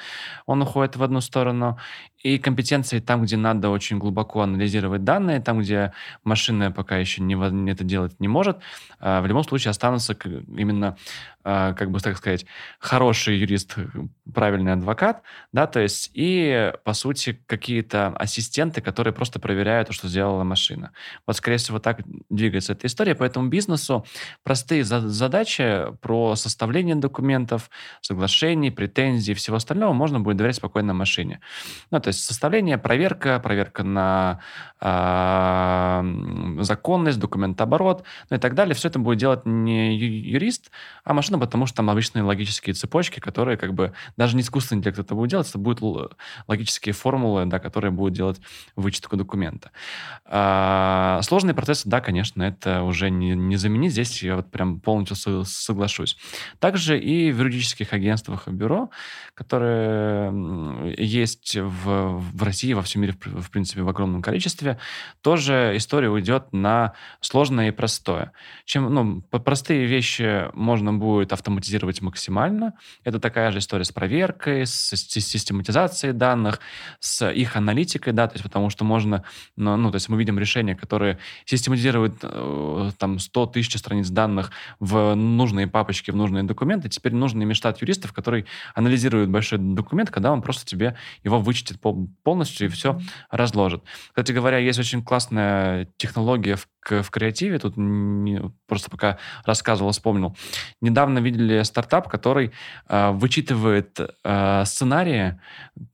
B: он уходит в одну сторону. И компетенции там, где надо очень глубоко анализировать данные, там, где машина пока еще не, это делать не может, в любом случае останутся именно а, как бы, так сказать, хороший юрист, правильный адвокат, да, то есть и, по сути, какие-то ассистенты, которые просто проверяют, что сделала машина. Вот, скорее всего, так двигается эта история, поэтому бизнесу простые задачи про составление документов, соглашений, претензий, всего остального можно будет доверять спокойно машине. Ну, то есть составление, проверка, проверка на э, законность, документооборот, ну и так далее. Все это будет делать не юрист, а машина, потому что там обычные логические цепочки, которые как бы даже не искусственный интеллект это будет делать, это будут логические формулы, да, которые будут делать вычетку документа. А, сложные процессы, да, конечно, это уже не, не заменить. Здесь я вот прям полностью соглашусь. Также и в юридических агентствах и бюро, которые есть в, в России, во всем мире, в, в принципе, в огромном количестве, тоже история уйдет на сложное и простое. Чем, ну, простые вещи можно будет автоматизировать максимально. Это такая же история с проверкой, с, систематизацией данных, с их аналитикой, да, то есть потому что можно, ну, ну то есть мы видим решения, которые систематизируют э, там 100 тысяч страниц данных в нужные папочки, в нужные документы. Теперь нужно иметь штат юристов, который анализирует большой документ, когда он просто тебе его вычтет полностью и все разложит. Кстати говоря, есть очень классная технология в, в креативе, тут не, просто пока рассказывал, вспомнил. Недавно видели стартап, который э, вычитывает э, сценарии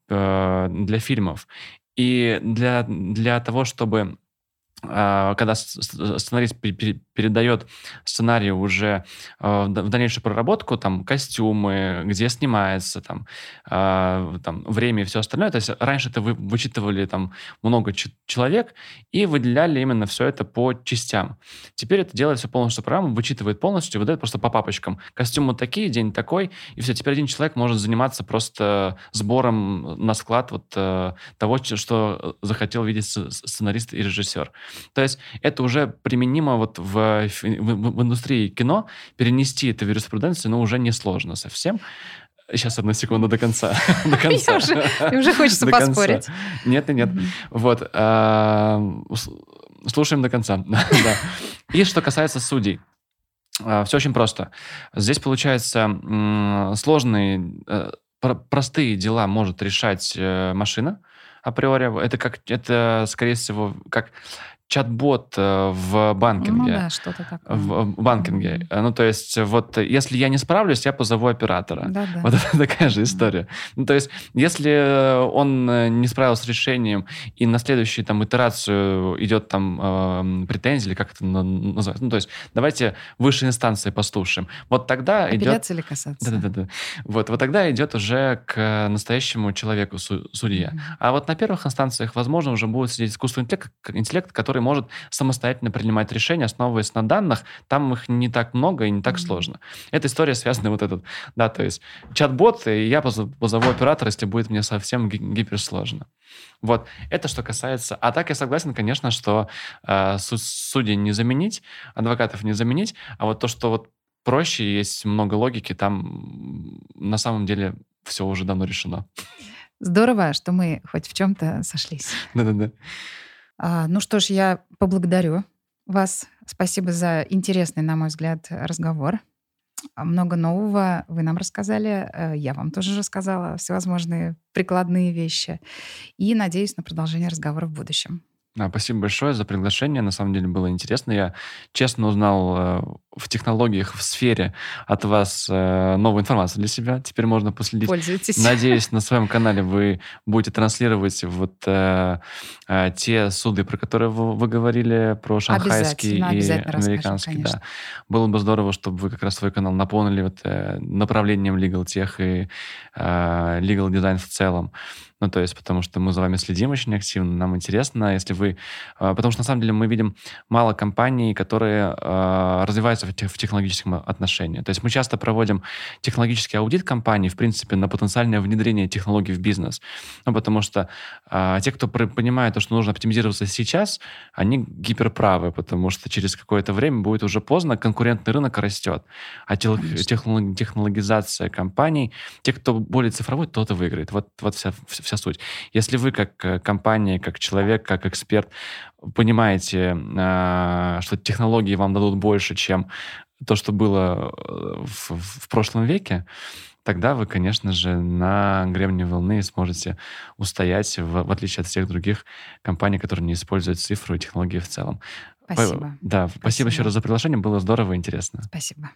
B: э, для фильмов. И для, для того, чтобы когда сценарист передает сценарий уже а, в дальнейшую проработку, там, костюмы, где снимается, там, а, там время и все остальное. То есть раньше это вы вычитывали там много человек и выделяли именно все это по частям. Теперь это делает все полностью программа, вычитывает полностью, выдает просто по папочкам. Костюмы такие, день такой, и все. Теперь один человек может заниматься просто сбором на склад вот э, того, что захотел видеть сценарист и режиссер. То есть это уже применимо вот в, в, в индустрии кино, перенести это в юриспруденцию, но уже несложно совсем. Сейчас, одну секунду, до конца. До конца.
A: уже, уже хочется поспорить.
B: Нет, нет, нет. Вот. А, слушаем до конца. да. И что касается судей. А, Все очень просто. Здесь, получается, сложные, э, простые дела может решать э, машина априори. Это как, это, скорее всего, как чат-бот э, в банкинге. Ну
A: да, что-то такое.
B: В банкинге. Mm-hmm. Ну, то есть, вот, если я не справлюсь, я позову оператора.
A: Да-да.
B: Вот это такая же история. Mm-hmm. Ну, то есть, если он э, не справился с решением, и на следующую там итерацию идет там э, претензия, или как это называется, ну, то есть, давайте высшей инстанции послушаем. Вот тогда
A: Апелляция
B: идет...
A: или касаться.
B: Да-да-да. Вот, вот тогда идет уже к настоящему человеку судья. Mm-hmm. А вот на первых инстанциях, возможно, уже будет сидеть искусственный интеллект, интеллект который который может самостоятельно принимать решения, основываясь на данных. Там их не так много и не так сложно. Эта история связана вот этот, да, то есть чат-бот, и я позову оператора, если будет мне совсем гиперсложно. Вот, это что касается... А так я согласен, конечно, что э, судей не заменить, адвокатов не заменить, а вот то, что вот проще, есть много логики, там на самом деле все уже давно решено.
A: Здорово, что мы хоть в чем-то сошлись.
B: Да-да-да.
A: А, ну что ж, я поблагодарю вас. Спасибо за интересный, на мой взгляд, разговор. А, много нового вы нам рассказали, э, я вам тоже рассказала всевозможные прикладные вещи. И надеюсь на продолжение разговора в будущем.
B: Да, спасибо большое за приглашение. На самом деле было интересно. Я честно узнал э, в технологиях, в сфере от вас э, новую информацию для себя. Теперь можно последить.
A: Пользуйтесь.
B: Надеюсь, на своем канале вы будете транслировать вот э, э, те суды, про которые вы, вы говорили, про шанхайские и американские. Да. Было бы здорово, чтобы вы как раз свой канал наполнили вот, э, направлением legal тех и э, legal design в целом. Ну, то есть, потому что мы за вами следим очень активно, нам интересно, если вы... А, потому что, на самом деле, мы видим мало компаний, которые э, развиваются в, тех, в технологическом отношении. То есть мы часто проводим технологический аудит компании, в принципе, на потенциальное внедрение технологий в бизнес. Ну, потому что э, те, кто понимает, то, что нужно оптимизироваться сейчас, они гиперправы, потому что через какое-то время будет уже поздно, конкурентный рынок растет. А тех, технологизация компаний, те, кто более цифровой, тот и выиграет. Вот, вот вся, вся суть. Если вы как э, компания, как человек, как эксперт понимаете, а, что технологии вам дадут больше, чем то, что было э, в, в прошлом веке, тогда вы, конечно же, на гребне волны сможете устоять, в, в отличие от всех других компаний, которые не используют цифру и технологии в целом.
A: Спасибо.
B: Да, спасибо, спасибо еще раз за приглашение, было здорово и интересно.
A: Спасибо.